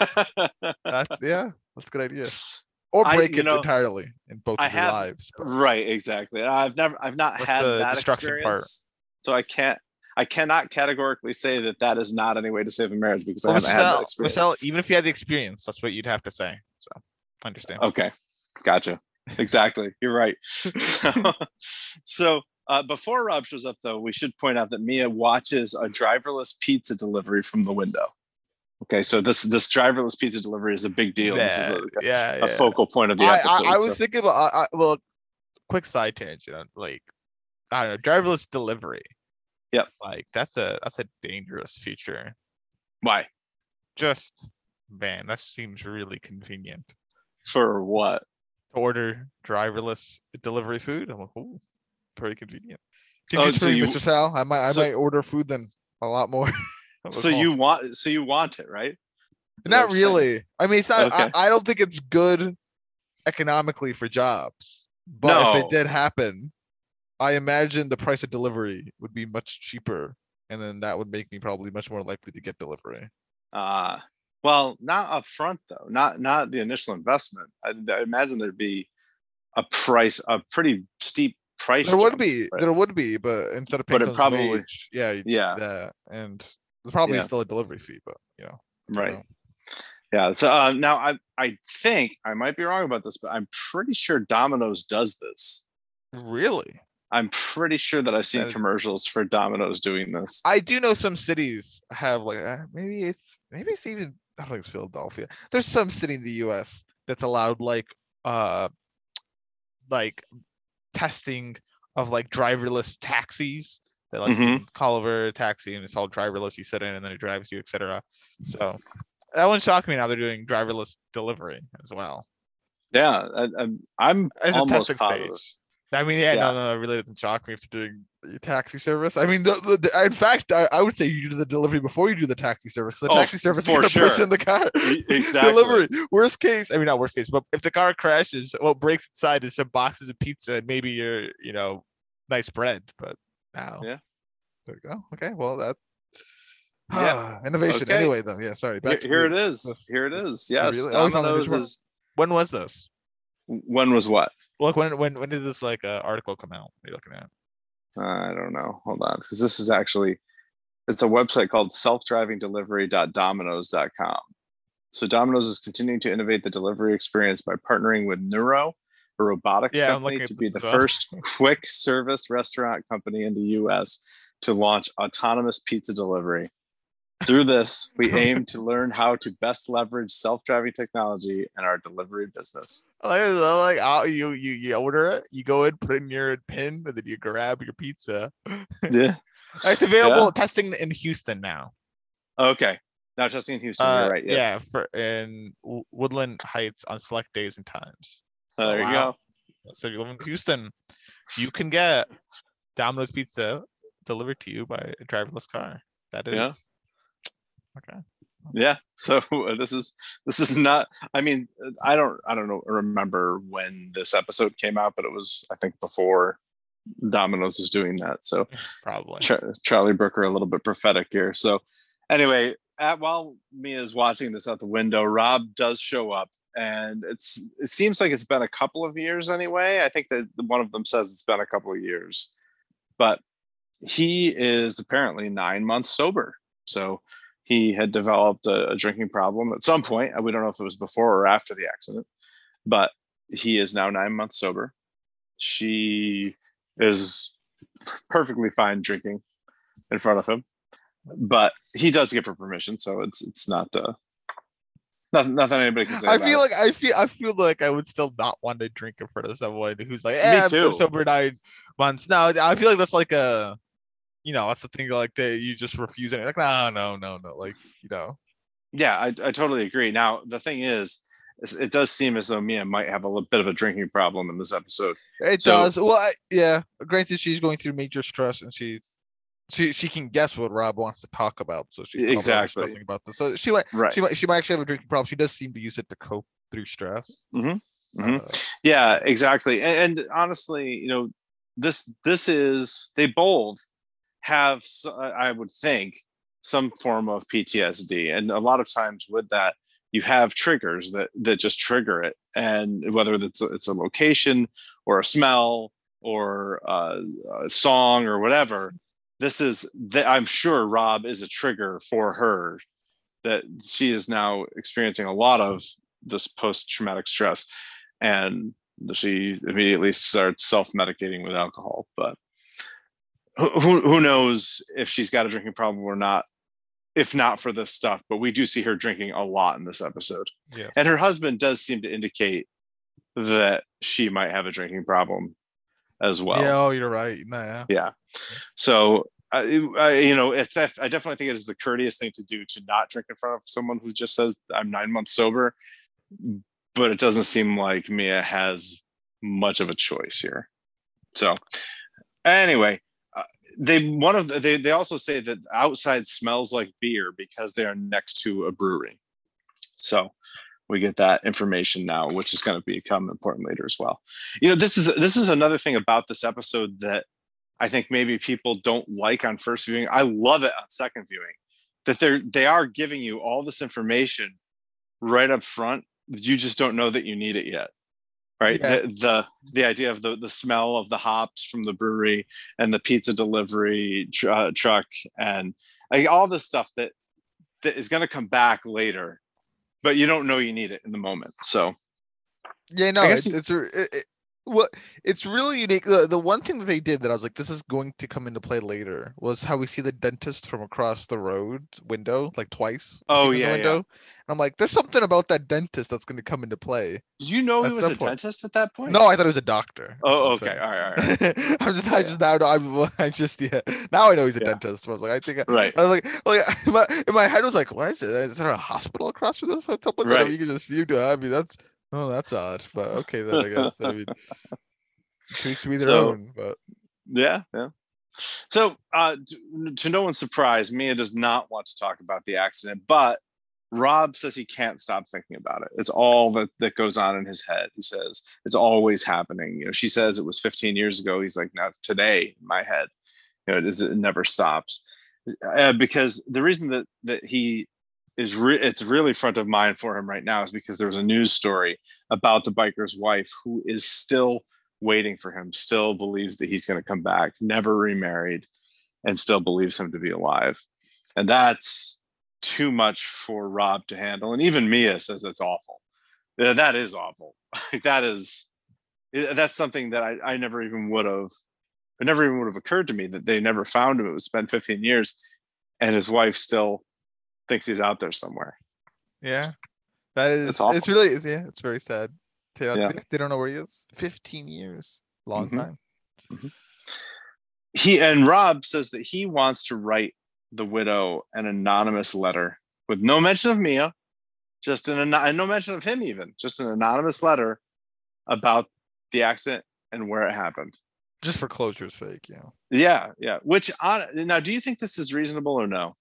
that's yeah, that's a good idea. Or break you it know, entirely in both I of your have- lives. but- right, exactly. I've never I've not What's had the that destruction part? so I can't I cannot categorically say that that is not any way to save a marriage because I haven't had that Michelle, experience. Michelle, even if you had the experience, that's what you'd have to say. So I understand. Okay, gotcha. Exactly, you're right. So, so uh, before Rob shows up, though, we should point out that Mia watches a driverless pizza delivery from the window. Okay, so this this driverless pizza delivery is a big deal. This is yeah, a, yeah, a yeah. focal point of the I, episode. I, I was so- thinking about I, I, well, quick side tangent. Like, I don't know, driverless delivery. Yep. Like that's a that's a dangerous feature. why Just man, that seems really convenient. for what? To order driverless delivery food. I'm like, oh, very convenient. Oh, Convenient so for you, you- Mr. Sal. I might I so- might order food then a lot more. I was So home. you want so you want it, right? Is Not what you're saying? really. I mean, it's not. Okay. I, I don't think it's good economically for jobs. But if it did happen, I imagine the price of delivery would be much cheaper, and then that would make me probably much more likely to get delivery. Uh well, not up front though. Not not the initial investment. I, I imagine there'd be a price, a pretty steep price. There would be, there would be, but instead of But paying it probably- wage, yeah, yeah. and there's probably Yeah. still a delivery fee, but you know, you right. know. Yeah. So uh, now I I think I might be wrong about this, but I'm pretty sure Domino's does this. Really, I'm pretty sure that I've seen That is- commercials for Domino's doing this. I do know some cities have like uh, maybe it's maybe it's even I don't think it's Philadelphia. There's some city in the U.S. that's allowed like uh like testing of like driverless taxis that like Mhm. call over a taxi and it's all driverless. You sit in and then it drives you, etc. So that one shocked me. Now they're doing driverless delivery as well Yeah, I, I'm I'm as a almost testing positive. stage. I mean, yeah, Yeah. no, no, it really doesn't shock me if they're doing the taxi service. I mean, the, the, the- in fact, I, I would say you do the delivery before you do the taxi service. The Oh, taxi service for is gonna put sure. in the car. Exactly. Delivery. Worst case, I mean, not worst case, but if the car crashes, what breaks inside is some boxes of pizza and maybe your, you know, nice bread, but now Yeah. there you go. Okay, well that Yeah. innovation. Okay. Anyway, though, yeah. Sorry. Here, Back to here the- it is. this- Here it is. Oh, yes, really- oh, it's on the Domino's is. When was this? When was what? Look, when when when did this like uh, article come out? What are you looking at? I don't know. Hold on, because this is actually it's a website called self-driving-delivery.domino's.com. So Domino's is continuing to innovate the delivery experience by partnering with Nuro, a robotics Yeah, company, to be the well. first quick service restaurant company in the U.S. to launch autonomous pizza delivery. Through this, we aim to learn how to best leverage self-driving technology in our delivery business. Like, like oh, you you you order it, you go in, put in your pin, and then you grab your pizza. Yeah. It's available Yeah. testing in Houston now. Okay. Now testing in Houston. Uh, you're right. Yes. Yeah, for in Woodland Heights on select days and times. Oh, there you wow. go. So if you live in Houston, you can get Domino's pizza delivered to you by a driverless car. That is Yeah. Okay. yeah. So uh, this is this is not i mean i don't i don't know remember when this episode came out but it was i think before domino's was doing that. So Probably. Char- charlie brooker a little bit prophetic here. So anyway at, while mia's watching this out the window rob does show up and it's it seems like it's been a couple of years anyway. I think that one of them says it's been a couple of years. But he is apparently nine months sober. So he had developed a, a drinking problem at some point. We don't know if it was before or after the accident, but he is now nine months sober. She is perfectly fine drinking in front of him, but he does give her permission, so it's it's not uh, nothing nothing anybody can say. I feel it. like I feel I feel like I would still not want to drink in front of someone who's like, eh, I'm too. sober nine months. No, I feel like that's like a, you know, that's the thing like that you just refuse it. Like, no, no, no, no. Like, you know, yeah, I, I totally agree. Now the thing is, it does seem as though Mia might have a little bit of a drinking problem in this episode. it So- does. Well, I, yeah. Granted, she's going through major stress, and she's she she can guess what Rob wants to talk about, so she's probably Exactly. discussing about this. So she might Right. she might she might actually have a drinking problem. She does seem to use it to cope through stress. Mhm. Uh, Yeah, exactly. And, and honestly, you know, this this is they both have i would think some form of PTSD, and a lot of times with that you have triggers that that just trigger it, and whether it's a, it's a location or a smell or uh, a song or whatever. This is that I'm sure Rob is a trigger for her that she is now experiencing a lot of this post traumatic stress. And she immediately starts self-medicating with alcohol. But who, who knows if she's got a drinking problem or not if not for this stuff but we do see her drinking a lot in this episode yeah. and her husband does seem to indicate that she might have a drinking problem as well yeah. Oh, you're right. Yeah. yeah so I, I you know it's i definitely think it is the courteous thing to do to not drink in front of someone who just says i'm nine months sober but it doesn't seem like mia has much of a choice here so anyway they one of the, they they also say that outside smells like beer because they are next to a brewery so we get that information now which is going to become important later as well you know this is this is another thing about this episode that I think maybe people don't like on first viewing. I love it on second viewing that they're they are giving you all this information right up front. You just don't know that you need it yet. Right. Yeah. The, the the idea of the the smell of the hops from the brewery and the pizza delivery tr- uh, truck and like all this stuff that that is going to come back later, but you don't know you need it in the moment. So Yeah, no, it's, you- it's a- it, well, it's really unique. The, the one thing that they did that I was like, this is going to come into play later was how we see the dentist from across the road window like twice. Oh, him in the yeah, yeah. And I'm like, there's something about that dentist that's going to come into play. did you know he was a point. dentist at that point? No, I thought it was a doctor. Oh, okay. All right. All right. I'm just, I just now, I'm, I just, yeah. Now I know he's a Yeah. dentist. But I was like, I think, I, Right. I was like, like in my, in my head, I was like, why is it? Is there a hospital across from this? Right. You can just, you do. I mean, that's, oh, that's odd. But okay, then I guess. I mean, to each to be their So- own. But Yeah, yeah. So, uh, to, to no one's surprise, Mia does not want to talk about the accident, but Rob says he can't stop thinking about it. It's all that that goes on in his head. He says it's always happening. You know, she says it was 15 years ago. He's like, now it's today in my head. You know, it, is, it never stops. Uh, because the reason that that he is re- it's really front of mind for him right now is because there was a news story about the biker's wife who is still waiting for him, still believes that he's going to come back, never remarried, and still believes him to be alive. And that's too much for Rob to handle. And even Mia says that's awful. That is awful. that is that's something that I, I never even would have it never even would have occurred to me that they never found him. It was spent 15 years and his wife still thinks he's out there somewhere. Yeah. That is it's, it's really yeah, it's very sad. Yeah. They don't know where he is. 15 years. Long mm-hmm. time. Mm-hmm. He and Rob says that he wants to write the widow an anonymous letter with no mention of Mia, just an and no mention of him even, just an anonymous letter about the accident and where it happened. Just for closure's sake, yeah. Yeah, yeah. Which on now, do you think this is reasonable or no?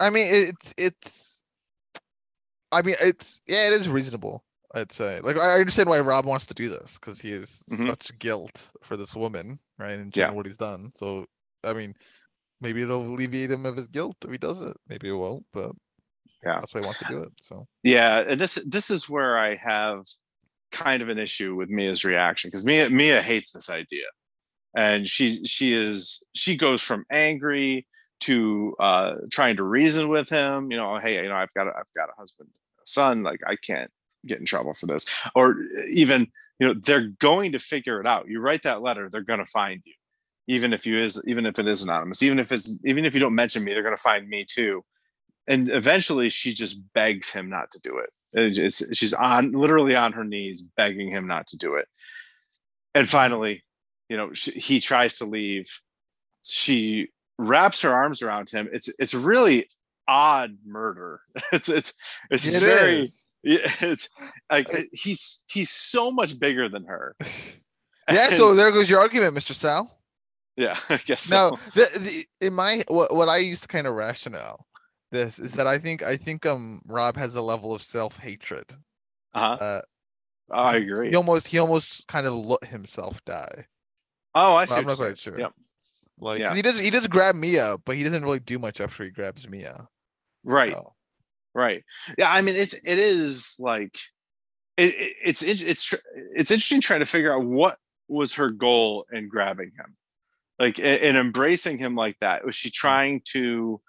I mean, it's it's. I mean, it's yeah, it is reasonable. I'd say. Like, I understand why Rob wants to do this because he has mm-hmm. such guilt for this woman, right? And yeah. what he's done. So, I mean, maybe it'll alleviate him of his guilt if he does it. Maybe it won't, but yeah, that's why he wants to do it. So yeah, and this this is where I have kind of an issue with Mia's reaction because Mia Mia hates this idea, and she she is she goes from angry to uh trying to reason with him. You know, hey, you know, I've got a, I've got a husband, a son, like I can't get in trouble for this, or even you know they're going to figure it out. You write that letter, they're going to find you. Even if you is even if it is anonymous even if it's even if you don't mention me they're going to find me too. And eventually she just begs him not to do it. It's, she's on literally on her knees begging him not to do it. And finally you know she, he tries to leave. She wraps her arms around him it's it's really odd murder it's it's it's it very is. it's like he's he's so much bigger than her yeah and, so there goes your argument mr sal yeah, I guess. So. No, the, the, in my what, what I used to kind of rationale this is that I think I think um Rob has a level of self hatred. Uh-huh. Uh I agree. He almost he almost kind of let himself die. Oh, I see. I'm not quite sure. Yep. Like yeah. he does he does grab Mia, but he doesn't really do much after he grabs Mia. Right. So. Right. Yeah, I mean it's it is like it, it, it's it's it's interesting trying to figure out what was her goal in grabbing him like and embracing him like that was she mm. trying to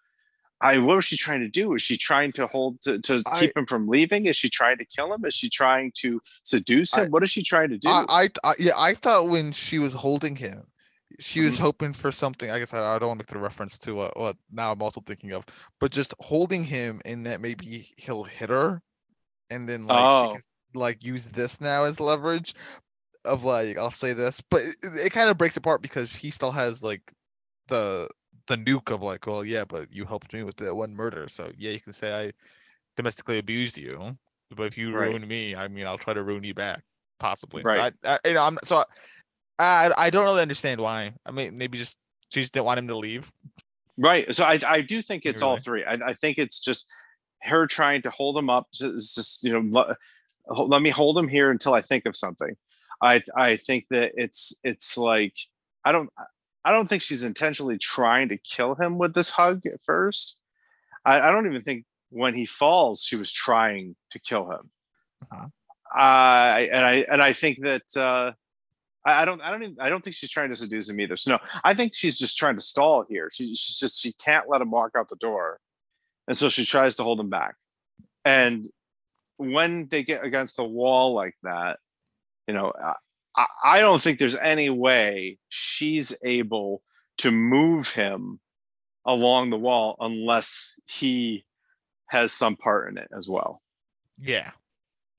I what was she trying to do? Was she trying to hold to, to I, keep him from leaving? Is she trying to kill him? Is she trying to seduce him? I, what is she trying to do? I, I, I, yeah, I thought when she was holding him, she was mm-hmm. hoping for something. I guess I, I don't want to make the reference to what, what now I'm also thinking of, but just holding him in that maybe he'll hit her, and then like oh. she can like use this now as leverage of like I'll say this, but it, it kind of breaks apart because he still has like the the nuke of like, well, yeah, but you helped me with that one murder, so yeah, you can say I domestically abused you, but if you right. ruin me, I mean, I'll try to ruin you back, possibly. Right. So I, I, you know, I'm so I I don't really understand why. I mean, maybe just she just didn't want him to leave. Right. So I I do think it's all three. I, I think it's just her trying to hold him up. It's just you know let, let me hold him here until I think of something. I I think that it's it's like I don't I don't think she's intentionally trying to kill him with this hug at first. I, I don't even think when he falls she was trying to kill him. Uh-huh. I and I and I think that uh, I, I don't I don't even, I don't think she's trying to seduce him either. So no, I think she's just trying to stall here. She, she's just she can't let him walk out the door, and so she tries to hold him back. And when they get against the wall like that, you know, I, I don't think there's any way she's able to move him along the wall unless he has some part in it as well. Yeah.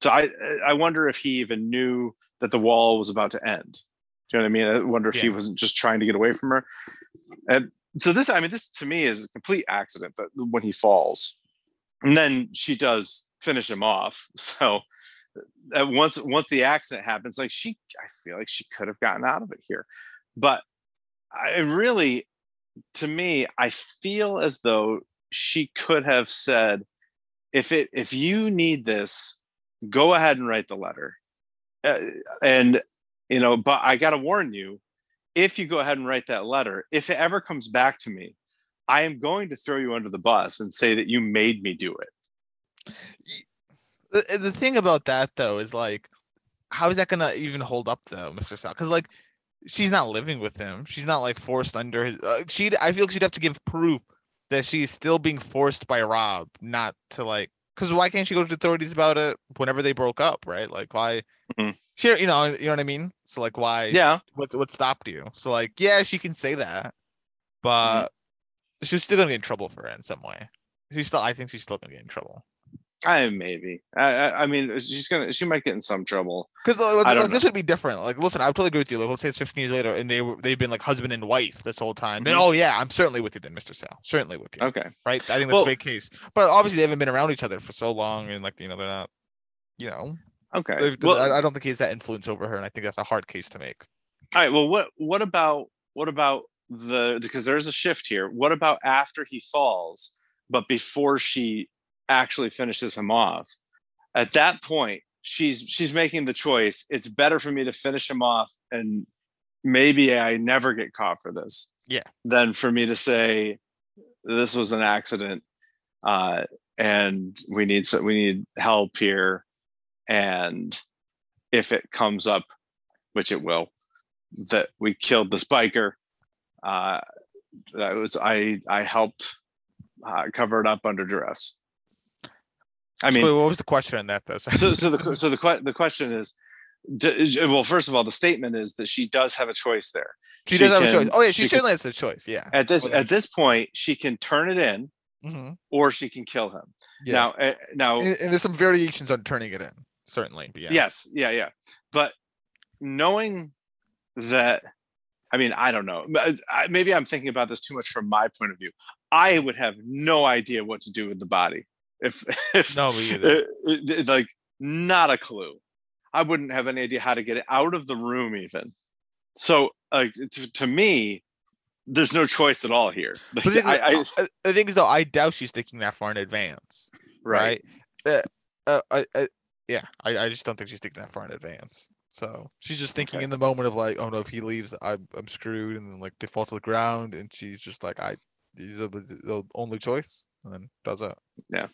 So I I wonder if he even knew that the wall was about to end. Do you know what I mean? I wonder if yeah. he wasn't just trying to get away from her. And so this, I mean, this to me is a complete accident. But when he falls, and then she does finish him off. So uh, once once the accident happens, like she, I feel like she could have gotten out of it here, but I really, to me, I feel as though she could have said, if it if you need this, go ahead and write the letter. Uh, and you know, but I got to warn you, if you go ahead and write that letter, if it ever comes back to me, I am going to throw you under the bus and say that you made me do it. The, the thing about that though is like, how is that gonna even hold up though, Mr. Sal? Because like, she's not living with him. She's not like forced under his. Uh, she, I feel like she'd have to give proof that she's still being forced by Rob not to like. Because why can't she go to the authorities about it whenever they broke up, right? Like why? Mhm. She, you know, you know what I mean. So like, why? Yeah. What what stopped you? So like, yeah, she can say that, but she's still gonna get in trouble for it in some way. She's still, I think she's still gonna get in trouble. I maybe. I, I I mean, she's gonna. She might get in some trouble. Because don't this would be different. Like, listen, I totally agree with you. Like, let's say it's 15 years later, and they were they've been like husband and wife this whole time. Then, Mhm. oh yeah, I'm certainly with you, then, Mr. Sal. Certainly with you. Okay. Right? I think that's Well- a big case. But obviously, they haven't been around each other for so long, and like, you know, they're not. You know, Okay. Well, I, I don't think he has that influence over her, and I think that's a hard case to make. All right. Well, what what about what about the because there's a shift here. What about after he falls, but before she actually finishes him off? At that point, she's she's making the choice. It's better for me to finish him off and maybe I never get caught for this. Yeah. Than for me to say this was an accident, uh, and we need so we need help here, and if it comes up, which it will, that we killed this biker. Uh, that was I I helped uh, cover it up under duress. I mean, wait, what was the question on that though? so so the so the the question is, d- well, first of all, the statement is that she does have a choice there. she does have a choice. Oh yeah, she, she can- certainly has a choice. Yeah. At this Whether at this point, she can turn it in, hmm or she can kill him. Yeah. Now, uh, now, and, and there's some variations on turning it in, certainly. But yeah. yes, yeah, yeah, but knowing that, I mean, I don't know. Maybe I'm thinking about this too much from my point of view. I would have no idea what to do with the body if, if No, me either. uh, uh, like not a clue. I wouldn't have any idea how to get it out of the room even. So like to, to me, there's no choice at all here. But the thing, I, I, is, uh, the thing is, though, I doubt she's thinking that far in advance. right. right? Uh, uh, I, I, yeah, I, I just don't think she's thinking that far in advance. So she's just thinking Okay. in the moment of like, oh no, if he leaves, I'm I'm screwed, and then like they fall to the ground, and she's just like, I, he's the the only choice, and then does it. Yeah.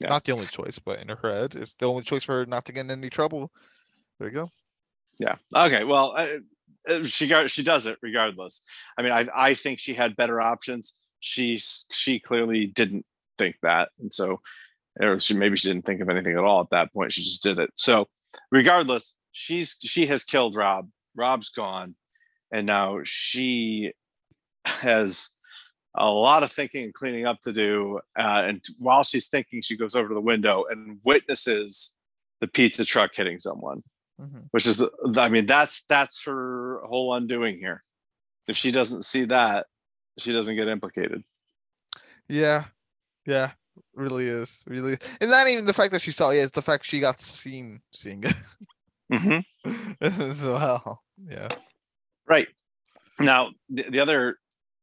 Yeah. Not the only choice, but in her head, it's the only choice for her not to get in any trouble. There you go. Yeah. Okay. Well, I, uh, she got she does it regardless. I mean, I I think she had better options. She she clearly didn't think that, and so or she maybe she didn't think of anything at all at that point. She just did it. So regardless, she's she has killed Rob. Rob's gone, and now she has a lot of thinking and cleaning up to do. Uh, and while she's thinking, she goes over to the window and witnesses the pizza truck hitting someone Mhm. which is i mean that's that's her whole undoing here if she doesn't see that she doesn't get implicated Yeah, yeah, really is, really. And not even the fact that she saw it, it's the fact she got seen seeing it as well. Yeah. right now the, the other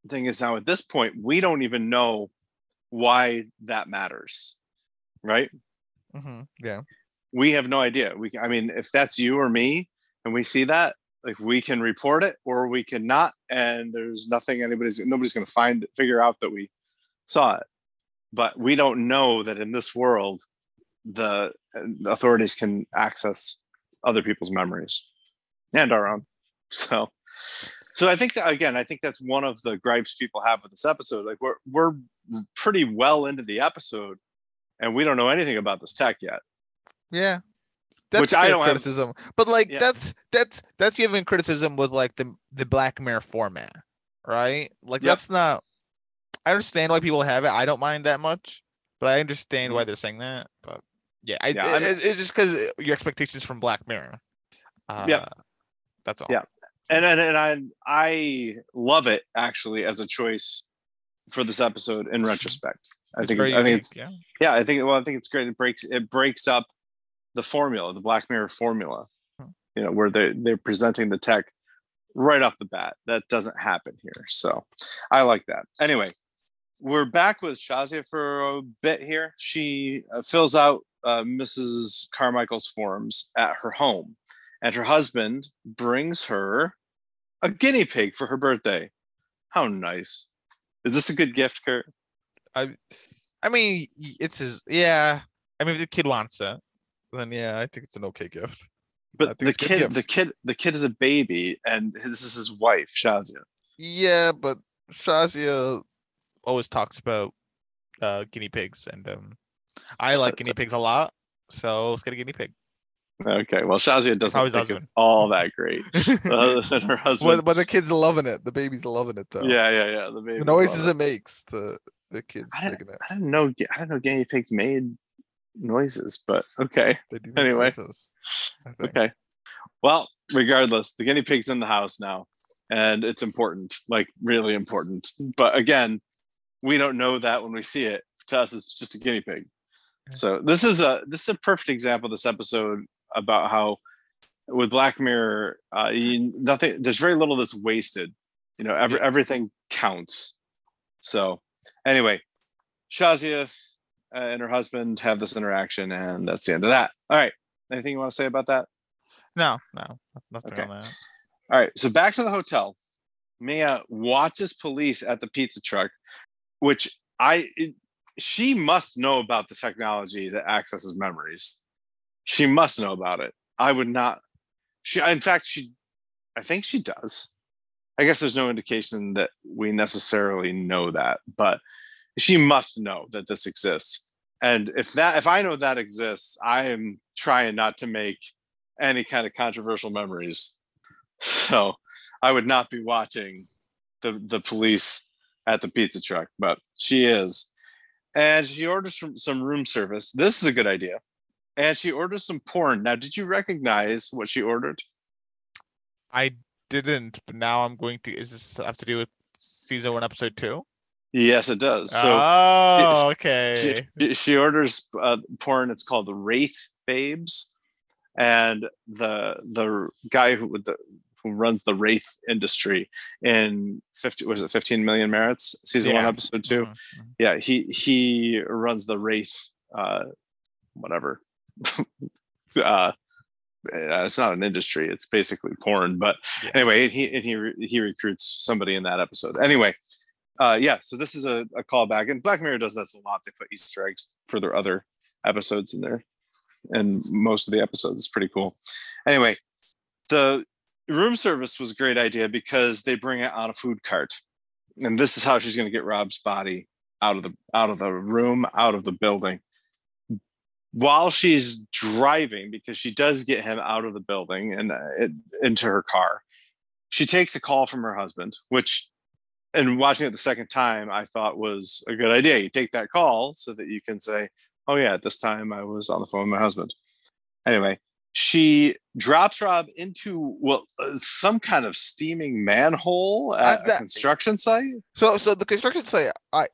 thing is now at this point we don't even know why that matters right Mm-hmm. Yeah. we have no idea we i mean if that's you or me and we see that like we can report it or we cannot and there's nothing anybody's nobody's going to find figure out that we saw it but we don't know that in this world the uh, authorities can access other people's memories and our own so so i think again i think that's one of the gripes people have with this episode like we're we're pretty well into the episode and we don't know anything about this tech yet Yeah. That's Which I don't have- criticism. But like Yeah. that's that's that's giving criticism with like the the Black Mirror format, right? Like Yep. that's not I understand why people have it. I don't mind that much, but I understand Mm-hmm. why they're saying that. But yeah, I, Yeah, it- it's just because your expectations from Black Mirror. Uh, Yep. That's all. Yeah. And and, and I I love it actually as a choice for this episode in retrospect. I think I think it's yeah. yeah I think well I think it's great. It breaks it breaks up the formula, the Black Mirror formula. Hmm. You know where they they're presenting the tech right off the bat. That doesn't happen here, so I like that. Anyway, we're back with Shazia for a bit here. She uh, fills out uh, Mrs. Carmichael's forms at her home, and her husband brings her a guinea pig for her birthday. How nice! Is this a good gift, Kurt? I, I mean, it's his. Yeah. I mean, if the kid wants it, then yeah, I think it's an okay gift. But the it's a good kid, the kid, the kid is a baby, and this is his wife, Shazia. Yeah, but Shazia always talks about uh, guinea pigs, and um, I like guinea pigs a lot. So let's get a guinea pig. Okay, well, Shazia doesn't How's think husband? it's all that great. Other than her husband. but, but the kid's are loving it. The baby's loving it though. yeah, yeah, yeah. The baby. The noises it makes, the the kids I digging it. I didn't know. I didn't know guinea pigs made noises, but okay, They do Anyway. noises, okay. Well, regardless, the guinea pig's in the house now, and it's important, like really important. But again, we don't know that when we see it. To us, it's just a guinea pig. So this is a this is a perfect example. This episode about how with Black Mirror, uh, you, nothing. There's very little that's wasted. You know, every, everything counts. So anyway, Shazia and her husband have this interaction, and that's the end of that. All right. Anything you want to say about that? No, no, nothing Okay. on that. All right, so back to the hotel. Mia watches police at the pizza truck, which I it, she must know about the technology that accesses memories. She must know about it. I would not. She, in fact, she, I think she does. I guess there's no indication that we necessarily know that, but she must know that this exists. And if that, if I know that exists, I am trying not to make any kind of controversial memories so I would not be watching the the police at the pizza truck, but she is. And she orders some, some room service. This is a good idea. And she orders some porn. Now, did you recognize what she ordered? I didn't, but now I'm going to. Is this have to do with season one, episode two? Yes, it does. So oh, okay. she, she orders uh, porn. It's called the Wraith Babes, and the the guy who the who runs the Wraith industry in fifty was it fifteen million merits season one episode two. Mhm, mhm. yeah he he runs the wraith uh whatever uh it's not an industry it's basically porn but Yeah. anyway and he and he he recruits somebody in that episode. Anyway uh yeah so this is a, a callback and black mirror does this a lot they put easter eggs for their other episodes in there and most of the episodes it's pretty cool. Anyway the room service was a great idea because they bring it on a food cart and this is how she's going to get rob's body out of the out of the room out of the building while she's driving because she does get him out of the building and uh, into her car she takes a call from her husband which and watching it the second time i thought was a good idea. You take that call so that you can say oh yeah at this time i was on the phone with my husband. Anyway she drops rob into well uh, some kind of steaming manhole at a that- construction site. So, so the construction site, I,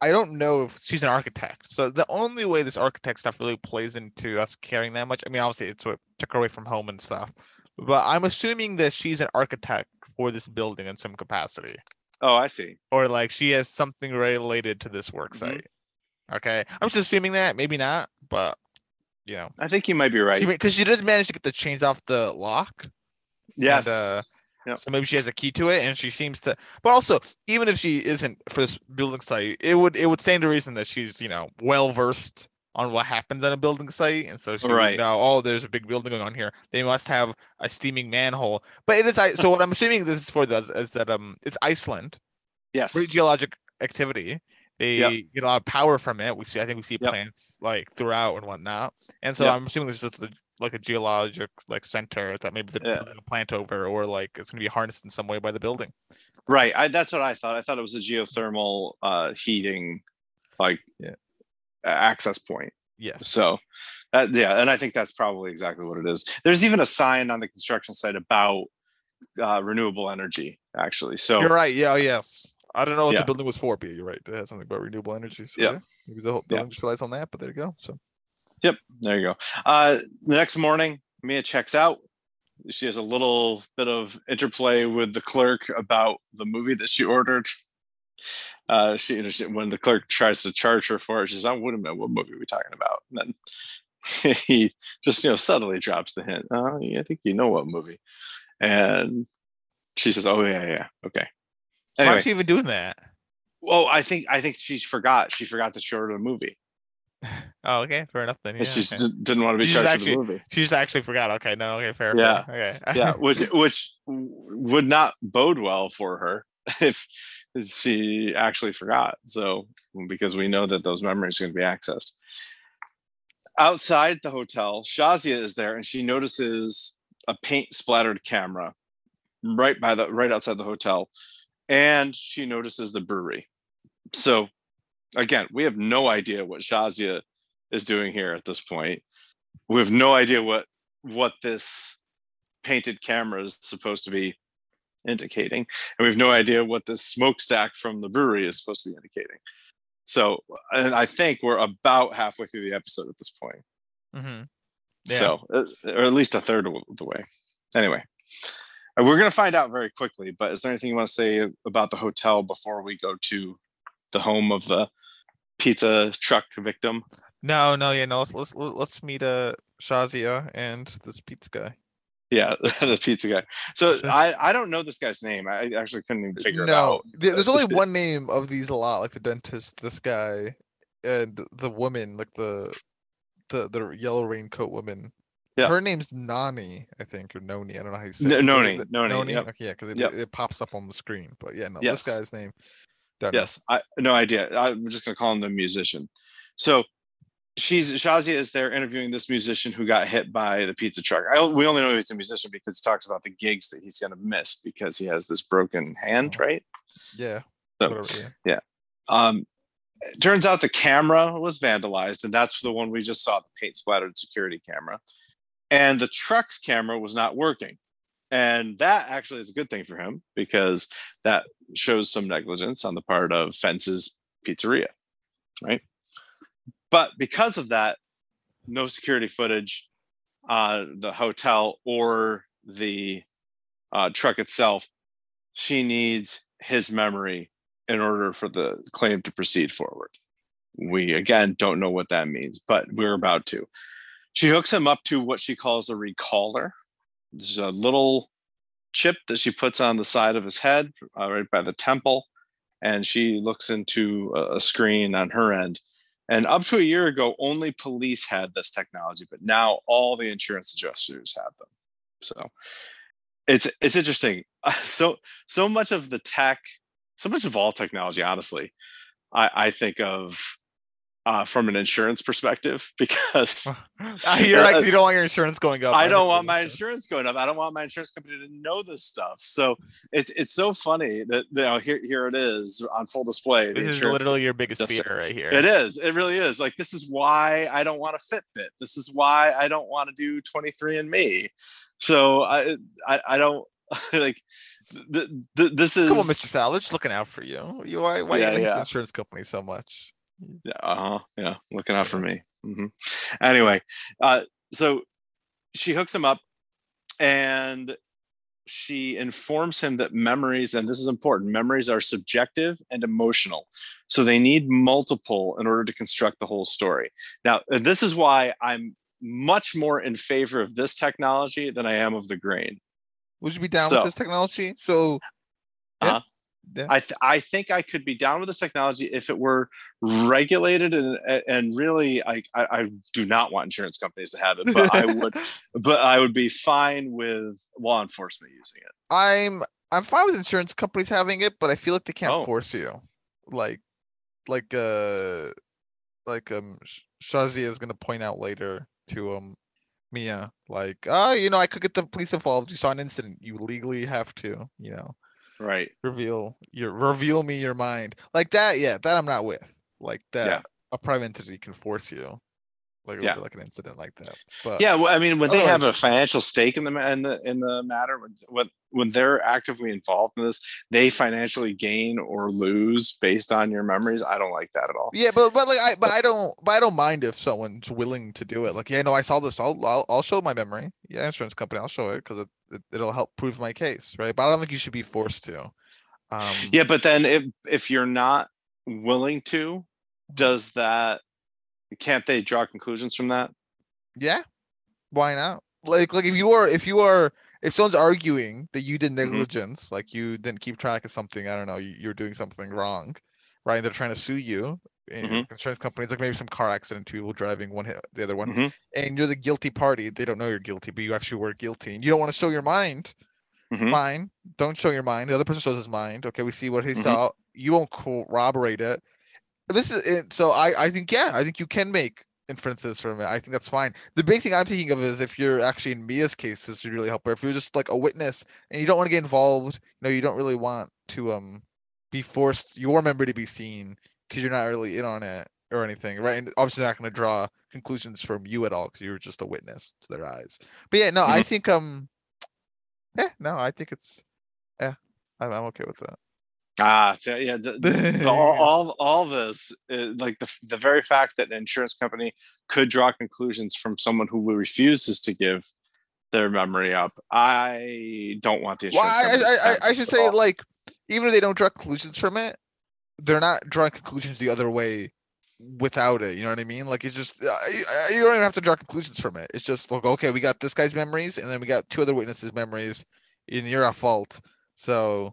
I don't know if she's an architect. So the only way this architect stuff really plays into us caring that much. I mean, obviously it's what took her away from home and stuff, but I'm assuming that she's an architect for this building in some capacity, oh i see or like she has something related to this work Mhm. site. Okay, I'm just assuming that, maybe not, but you know, i think you might be right because she, does manage to get the chains off the lock. yes uh, Yep. So maybe she has a key to it, and she seems to. But also, even if she isn't for this building site, it would it would stand to reason that she's you know well versed on what happens on a building site, and so she Right. would know. Oh, there's a big building going on here. They must have a steaming manhole. But it is I. So what I'm assuming this is for this is that um it's Iceland, yes great geologic activity. They Yep. get a lot of power from it. We see, I think we see Yep. plants like throughout and whatnot. And so. I'm assuming this is just a, like a geologic like center that maybe they're Yeah. a plant over, or like it's gonna be harnessed in some way by the building. Right. I, that's what I thought. I thought it was a geothermal uh, heating, like, Yeah. access point. Yes. So, uh, yeah, and I think that's probably exactly what it is. There's even a sign on the construction site about uh, renewable energy, actually. So, You're right. Yeah. oh, Yes. I don't know what Yeah. the building was for, but you're right. It has something about renewable energy. So Yeah. yeah. Maybe the whole Yeah. building just relies on that. But there you go. So yep, there you go. Uh, the next morning, Mia checks out. She has a little bit of interplay with the clerk about the movie that she ordered. uh, she, she when the clerk tries to charge her for it, she says, "Oh, wait a minute, what movie we're we talking about?" And then he just you know subtly drops the hint. Oh, yeah, I think you know what movie. And she says, "Oh yeah, yeah, okay." Why is she even doing that? well, I think I think she forgot. She forgot to show her the movie. Oh, okay, fair enough then. Yeah, she okay. didn't- didn't want to be She charged just for the actually- movie. She just actually forgot. Okay, no, okay, fair. Yeah. fair, Okay. yeah, which which would not bode well for her if she actually forgot. So because we know that those memories are going to be accessed. Outside the hotel, Shazia is there and she notices a paint splattered camera right by the right outside the hotel, and she notices the brewery. So again, we have no idea what Shazia is doing here at this point. We have no idea what what this painted camera is supposed to be indicating and we have no idea what this smokestack from the brewery is supposed to be indicating so and i think we're about halfway through the episode at this point Mm-hmm. Yeah. so uh, or at least a third of the way anyway uh, we're going to find out very quickly but is there anything you want to say about the hotel before we go to the home of the pizza truck victim No, no, yeah, no. Let's let's let's meet uh Shazia and this pizza guy. yeah the pizza guy so i i don't know this guy's name i actually couldn't even figure it out there- there's only one name of these a lot, like the dentist, this guy, and the woman, like the the the yellow raincoat woman. Yeah. Her name's Nani, I think, or Noni. I don't know how you say it. Noni, The- Noni, yep. Okay, yeah, because it, Yep. it pops up on the screen. But yeah, no, Yes. this guy's name. Don't know. Yes, I no idea. I'm just gonna call him the musician. So she's Shazia is there interviewing this musician who got hit by the pizza truck. I, we only know he's a musician because he talks about the gigs that he's gonna miss because he has this broken hand, Oh. right? Yeah. So whatever, yeah. um it turns out the camera was vandalized, and that's the one we just saw, the paint splattered security camera. And the truck's camera was not working. And that actually is a good thing for him because that shows some negligence on the part of Fence's Pizzeria, right? But because of that, no security footage, uh, the hotel or the uh, truck itself. She needs his memory in order for the claim to proceed forward. We again don't know what that means, but we're about to. She hooks him up to what she calls a recaller. This is a little chip that she puts on the side of his head, uh, right by the temple, and she looks into a, a screen on her end. And up to a year ago, only police had this technology, but now all the insurance adjusters have them. So it's it's interesting. So so much of the tech, so much of all technology, honestly, I, I think of uh, from an insurance perspective because Ah, You're like you don't want your insurance going up. I don't want my insurance going up. I don't want my insurance company to know this stuff. So it's it's so funny that you know here here it is on full display. the This is literally your biggest Just- fear right here. it is. It really is. Like this is why I don't want a Fitbit. This is why I don't want to do 23 and Me. So I I, I don't like th- th- this is Come on, Mr. Sal, just looking out for you. You why why Yeah, you hate yeah. the insurance company so much? Yeah, uh-huh. Yeah, looking out for me. mm-hmm. Anyway, uh, so she hooks him up and she informs him that memories, and this is important, memories are subjective and emotional. So they need multiple in order to construct the whole story. Now, this is why I'm much more in favor of this technology than I am of the grain. Would you be down So- with this technology? So yeah. Uh-huh. Yeah. I th- I think I could be down with this technology if it were regulated and and really I, I I do not want insurance companies to have it, but I would but I would be fine with law enforcement using it. I'm I'm fine with insurance companies having it, but I feel like they can't Oh. force you. Like like uh like um Sh- Shazia is gonna point out later to um Mia, like, oh, you know, I could get the police involved. You saw an incident. You legally have to, you know, Right. reveal your reveal me your mind. Like that, yeah, that I'm not with. Like that Yeah. a private entity can force you. Like Yeah. like an incident like that. But Yeah, well, I mean, when they have a financial stake in the in the in the matter, when when when they're actively involved in this, they financially gain or lose based on your memories. I don't like that at all. Yeah, but but like I but I don't but I don't mind if someone's willing to do it. Like, yeah, no, I saw this. I'll I'll, I'll show my memory. Yeah, insurance company, I'll show it because it, it it'll help prove my case, right? But I don't think you should be forced to. Um, Yeah, but then if if you're not willing to, does that can't they draw conclusions from that? Yeah. Why not? Like like if you are if you are if someone's arguing that you did Mhm. negligence, like you didn't keep track of something, I don't know, you, you're doing something wrong, right? And They're trying to sue you. And Mhm. insurance companies, like maybe some car accident, two people driving, one hit the other one, Mhm. and you're the guilty party. They don't know you're guilty, but you actually were guilty, and you don't want to show your mind. Mhm. Fine, don't show your mind. The other person shows his mind. Okay, we see what he Mhm. saw. You won't corroborate it. This is it. So I, I think yeah, I think you can make inferences from it. I think that's fine. The big thing I'm thinking of is if you're actually in Mia's case, this would really help her. If you're just like a witness and you don't want to get involved, you know, you don't really want to um be forced your member to be seen because you're not really in on it or anything, right? And obviously not going to draw conclusions from you at all because you're just a witness to their eyes. But yeah, no, I think um, yeah, no, I think it's yeah, I'm, I'm okay with that. Ah, so yeah, the, the, all, all all this, uh, like the the very fact that an insurance company could draw conclusions from someone who refuses to give their memory up, I don't want the Well, insurance. I, companies to I, I, I should say all. like even if they don't draw conclusions from it, they're not drawing conclusions the other way without it. You know what I mean? Like it's just uh, you uh, you don't even have to draw conclusions from it. It's just like okay, we got this guy's memories, and then we got two other witnesses' memories, and you're at fault. So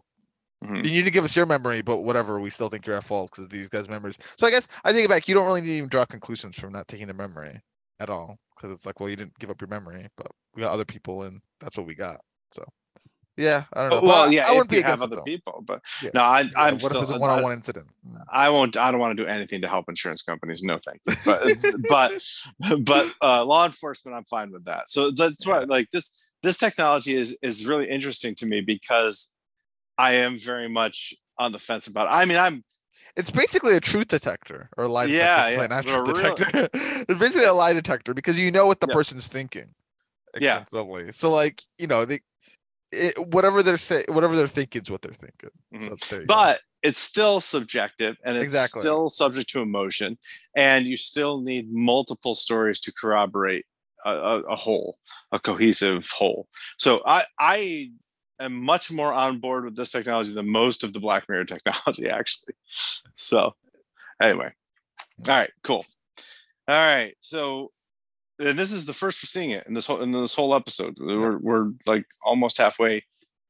Mhm. you need to give us your memory, but whatever, we still think you're at fault because these guys' memories. So I guess I think back, you don't really need to even draw conclusions from not taking the memory at all, because it's like, well, you didn't give up your memory, but we got other people, and that's what we got. So yeah, I don't know. But well, I- yeah, I wouldn't be against other though. people, but Yeah. no, I, Yeah, I'm what if still. it's a I- one-on-one incident? Mm. I won't. I don't want to do anything to help insurance companies. No, thank you. But but but uh, law enforcement, I'm fine with that. So that's why, like this this technology is is really interesting to me because I am very much on the fence about. It. I mean, I'm It's basically a truth detector or a lie Yeah, detector. yeah, Not truth real- detector. it's basically a lie detector because you know what the Yeah. person's thinking. Yeah. Extensively. So like you know they, it, whatever they're say whatever they're thinking is what they're thinking. Mhm. So you go. but it's still subjective and it's Exactly. still subject to emotion and you still need multiple stories to corroborate a, a whole a cohesive whole so i i am much more on board with this technology than most of the black mirror technology actually so anyway all right cool all right so and this is the first we're seeing it in this whole in this whole episode we're, we're like almost halfway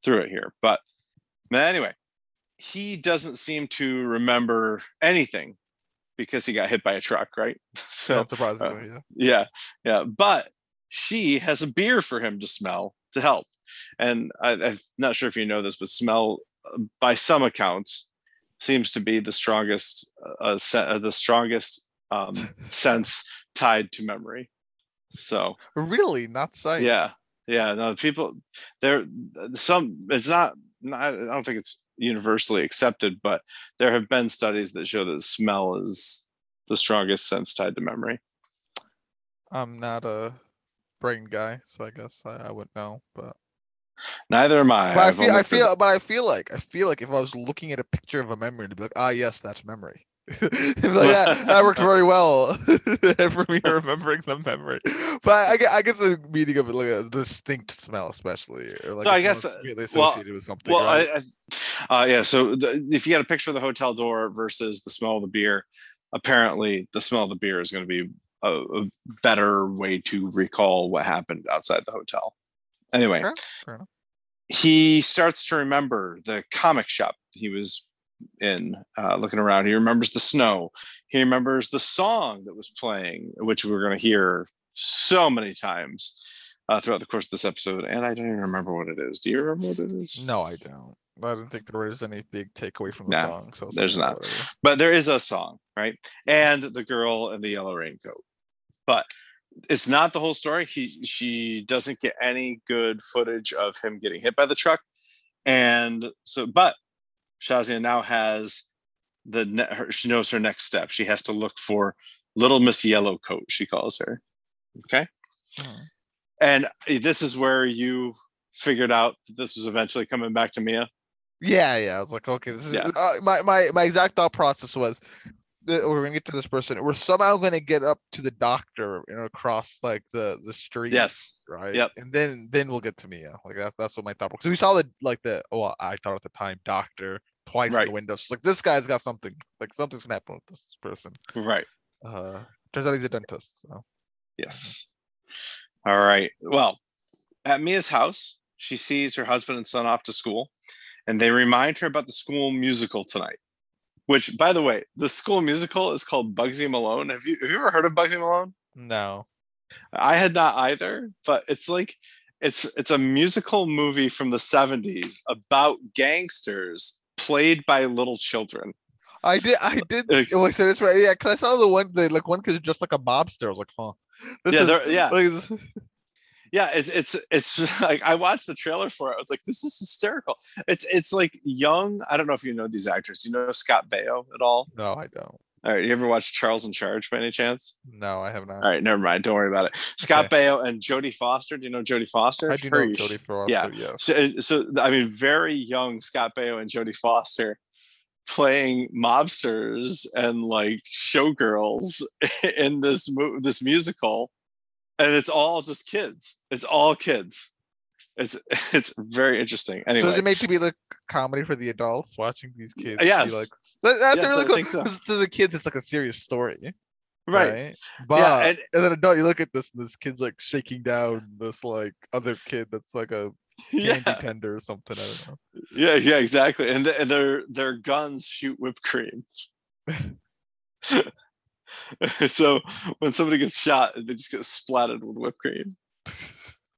through it here but anyway he doesn't seem to remember anything because he got hit by a truck, right? So Not surprisingly, uh, yeah. yeah, yeah. But she has a beer for him to smell to help. And I, I'm not sure if you know this, but smell, uh, by some accounts, seems to be the strongest, uh, se- uh, the strongest um, sense tied to memory. So Really, not sight. yeah, yeah. No, people there. Some it's not. not I don't think it's universally accepted, but there have been studies that show that smell is the strongest sense tied to memory. I'm not a brain guy, so I guess I, I wouldn't know. But Neither am I. but I I've feel I only feel but I feel like I feel like if I was looking at a picture of a memory to be like, ah yes, that's memory. Like, that, that worked very well for me remembering the memory. But I, I get I get the meaning of it like a distinct smell, especially or like So I guess, someone's uh, well- associated with something. Well, right? I, I, uh, yeah. So the, if you got a picture of the hotel door versus the smell of the beer, apparently the smell of the beer is going to be a, a better way to recall what happened outside the hotel. Anyway, Fair- fair enough. he starts to remember the comic shop he was in uh, looking around he remembers the snow he remembers the song that was playing which we're going to hear so many times uh, throughout the course of this episode and i don't even remember what it is do you remember what it is No, I don't. I didn't think there was any big takeaway from the No, song. So there's not. whatever. but there is a song right and the girl in the yellow raincoat but it's not the whole story he she doesn't get any good footage of him getting hit by the truck and so but shazia now has the ne- her, she knows her next step she has to look for little miss Yellow Coat. she calls her okay Hmm. and this is where you figured out that this was eventually coming back to mia Yeah, yeah. I was like, okay, this is Yeah. uh, my my my exact thought process was we're gonna get to this person. We're somehow gonna get up to the doctor, you know, across like the the street. yes Right. Yep. And then then we'll get to Mia. Like that's that's what my thought. Because we saw the like the oh I thought at the time doctor twice in the window. She's like, this guy's got something. Like something's gonna happen with this person. Right. Uh, turns out he's a dentist. So. Yes. All right. Well, at Mia's house, she sees her husband and son off to school, and they remind her about the school musical tonight. Which, by the way, the school musical is called Bugsy Malone. Have you have you ever heard of Bugsy Malone? No. I had not either, but it's like it's it's a musical movie from the 70s about gangsters played by little children. I did. I did. Like- oh, wait, so that's right. Yeah, because I saw the one. The like one kid just like a mobster. I was like, huh. This yeah, is, yeah. like, yeah it's it's it's like i watched the trailer for it i was like this is hysterical it's it's like young i don't know if you know these actors do you know scott baio at all no, I don't. all right you ever watched charles in charge by any chance No, I have not. all right never mind don't worry about it scott baio and jodie foster do you know jodie foster I do know Her you Jodie Foster. yeah. Yes. so, so i mean very young scott baio and jodie foster playing mobsters and like showgirls in this mo- this musical and it's all just kids it's all kids it's it's very interesting anyway is it made to be like comedy for the adults watching these kids? yes. Like that's Yes, really cool. so. to the kids, it's like a serious story. right, But yeah as and an adult, you look at this, and this kid's like shaking down this like other kid that's like a candy yeah tender or something. I don't know. yeah yeah exactly and, th- and their their guns shoot whipped cream so when somebody gets shot they just get splattered with whipped cream.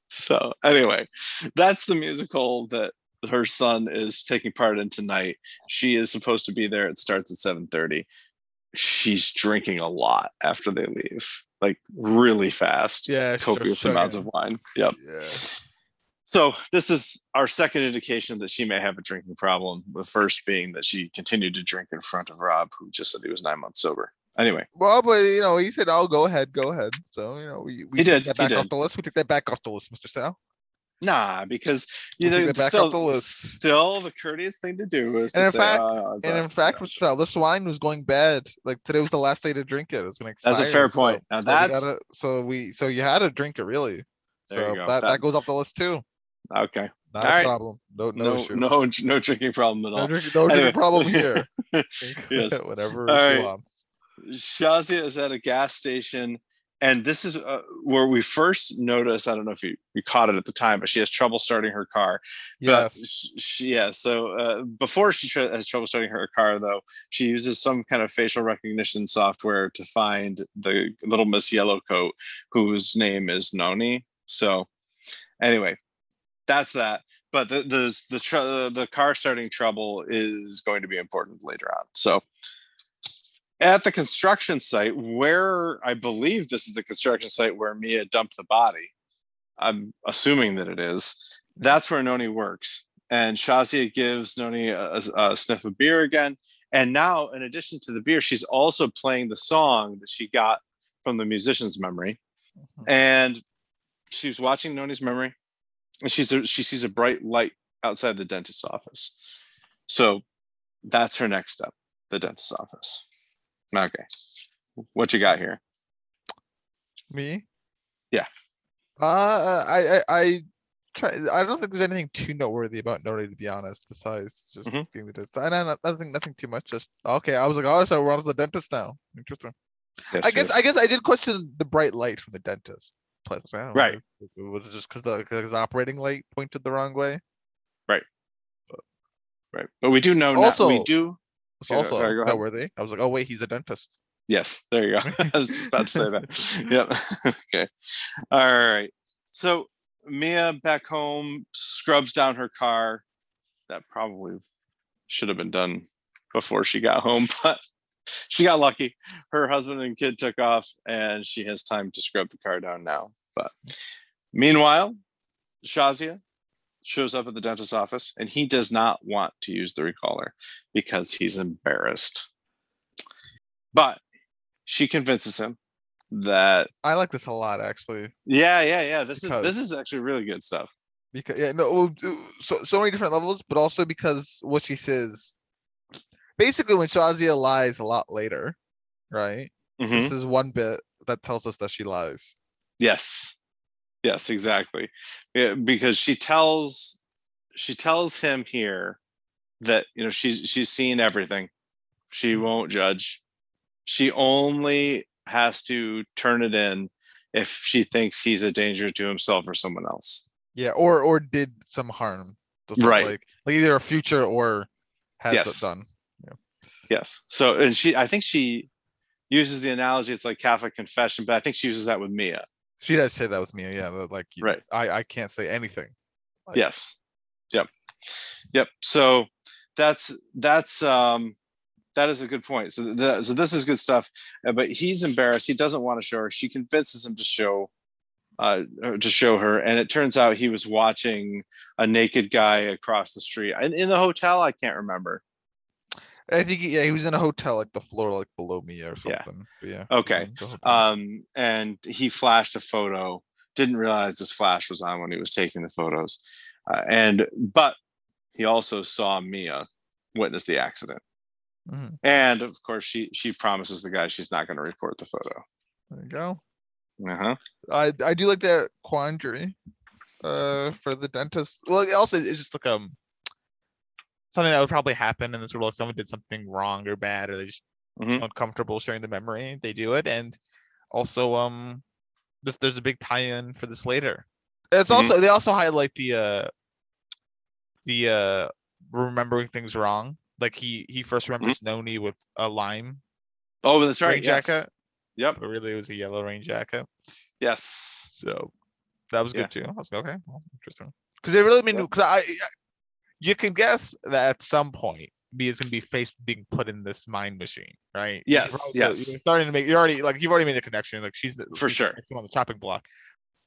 So anyway that's the musical that her son is taking part in tonight. She is supposed to be there. It starts at 7.30 she's drinking a lot after they leave like really fast. Yeah, copious amounts of wine. Yep. Yeah. so this is our second indication that she may have a drinking problem the first being that she continued to drink in front of rob who just said he was nine months sober anyway Well, but you know, he said, "Oh, go ahead, go ahead." So you know, we we He did, that back off the list. We took that back off the list, Mr. Sal. nah because you know still, off the list. still the courteous thing to do is to And in say, fact- "Oh, And in fact, know, Sal, this wine was going bad. Like today was the last day to drink it. It was gonna expire. that's a fair so- point now so we gotta- so we so you had to drink it really. There So that, that That- goes off the list too. okay Not All a right. problem. No no, no no no drinking problem at No, all drink, no Anyway. drinking problem here. Yes. Whatever All she right. wants. Shazia is at a gas station, and this is uh, where we first notice. I don't know if you, you caught it at the time, but she has trouble starting her car. But Yes. sh- she, yeah. So uh, before she tr- has trouble starting her car, though, she uses some kind of facial recognition software to find the little Miss Yellowcoat, whose name is Noni. So anyway, that's that. But the the the tr- the car starting trouble is going to be important later on. So at the construction site, where I believe this is the construction site where Mia dumped the body, I'm assuming that it is. That's where Noni works, and Shazia gives Noni a, a- sniff of beer again. And now, in addition to the beer, she's also playing the song that she got from the musician's memory, Mhm. and she's watching Noni's memory, and she's a, she sees a bright light outside the dentist's office. So that's her next step, the dentist's office. Okay, what you got here? Me? Yeah. Uh, I, I, I try. I don't think there's anything too noteworthy about Noni, to be honest. Besides just Mhm. getting the dentist. And I, nothing, nothing too much. Just okay. I was like, oh, so we're on to the dentist now. Interesting. Yes, I guess, yes. I guess I did question the bright light from the dentist. place. I don't know, Right. if- Was it just because the, 'cause the operating light pointed the wrong way? right, Right. but we do know now. Also- We do. It's Yeah, also ahead. noteworthy. I was like, oh wait, he's a dentist. Yes, there you go. I was about to say that. yep. okay. All right. So Mia back home scrubs down her car. That probably should have been done before she got home, but she got lucky. Her husband and kid took off, and she has time to scrub the car down now. But meanwhile, Shazia shows up at the dentist's office, and he does not want to use the recaller because he's embarrassed. But she convinces him that I like this a lot actually. yeah, yeah, yeah. This is this is actually really good stuff. because yeah no well, so so many different levels but also because what she says basically when shazia lies a lot later right Mhm. this is one bit that tells us that she lies Yes, yes, exactly. Yeah, because she tells she tells him here that you know she's she's seen everything. She Mm-hmm. won't judge. She only has to turn it in if she thinks he's a danger to himself or someone else. Yeah, or or did some harm. Right. Like like either a future or has Yes. it done. Yes. So and she I think she uses the analogy it's like Catholic confession, but I think she uses that with Mia. She does say that with me. Yeah, that, like Right. I I can't say anything. Like- Yes. Yep. Yep. So that's that's um that is a good point. So the, so this is good stuff. Uh, But he's embarrassed. He doesn't want to show her. She convinces him to show uh uh, to show her and it turns out he was watching a naked guy across the street. In, in the hotel, I can't remember. I think he- yeah, he was in a hotel like the floor like below me or something. But yeah. Okay. in the hotel. Um and he flashed a photo. Didn't realize this flash was on when he was taking the photos. Uh, and but he also saw Mia witness the accident. Mhm. And of course, she she promises the guy she's not going to report the photo. There you go. Uh-huh. I I do like that quandary uh for the dentist. Well, also it's just like um something that would probably happen in this world. If someone did something wrong or bad, or they just Mhm. uncomfortable sharing the memory, they do it. And also um this there's a big tie-in for this later. It's Mhm. also they also highlight the uh the uh remembering things wrong. Like he he first remembers Noni with a lime Oh, that's right. rain Yes. jacket, Yep. but really it was a yellow rain jacket. Yes. So that was Yeah. good too. I was like, okay, well, interesting. Because they really made because I, I- you can guess that at some point Mia's gonna be faced being put in this mind machine, right? Yes, also- yes. You're starting to make. You already like you've already made the connection. Like she's the, For she's sure. the next one on the chopping block.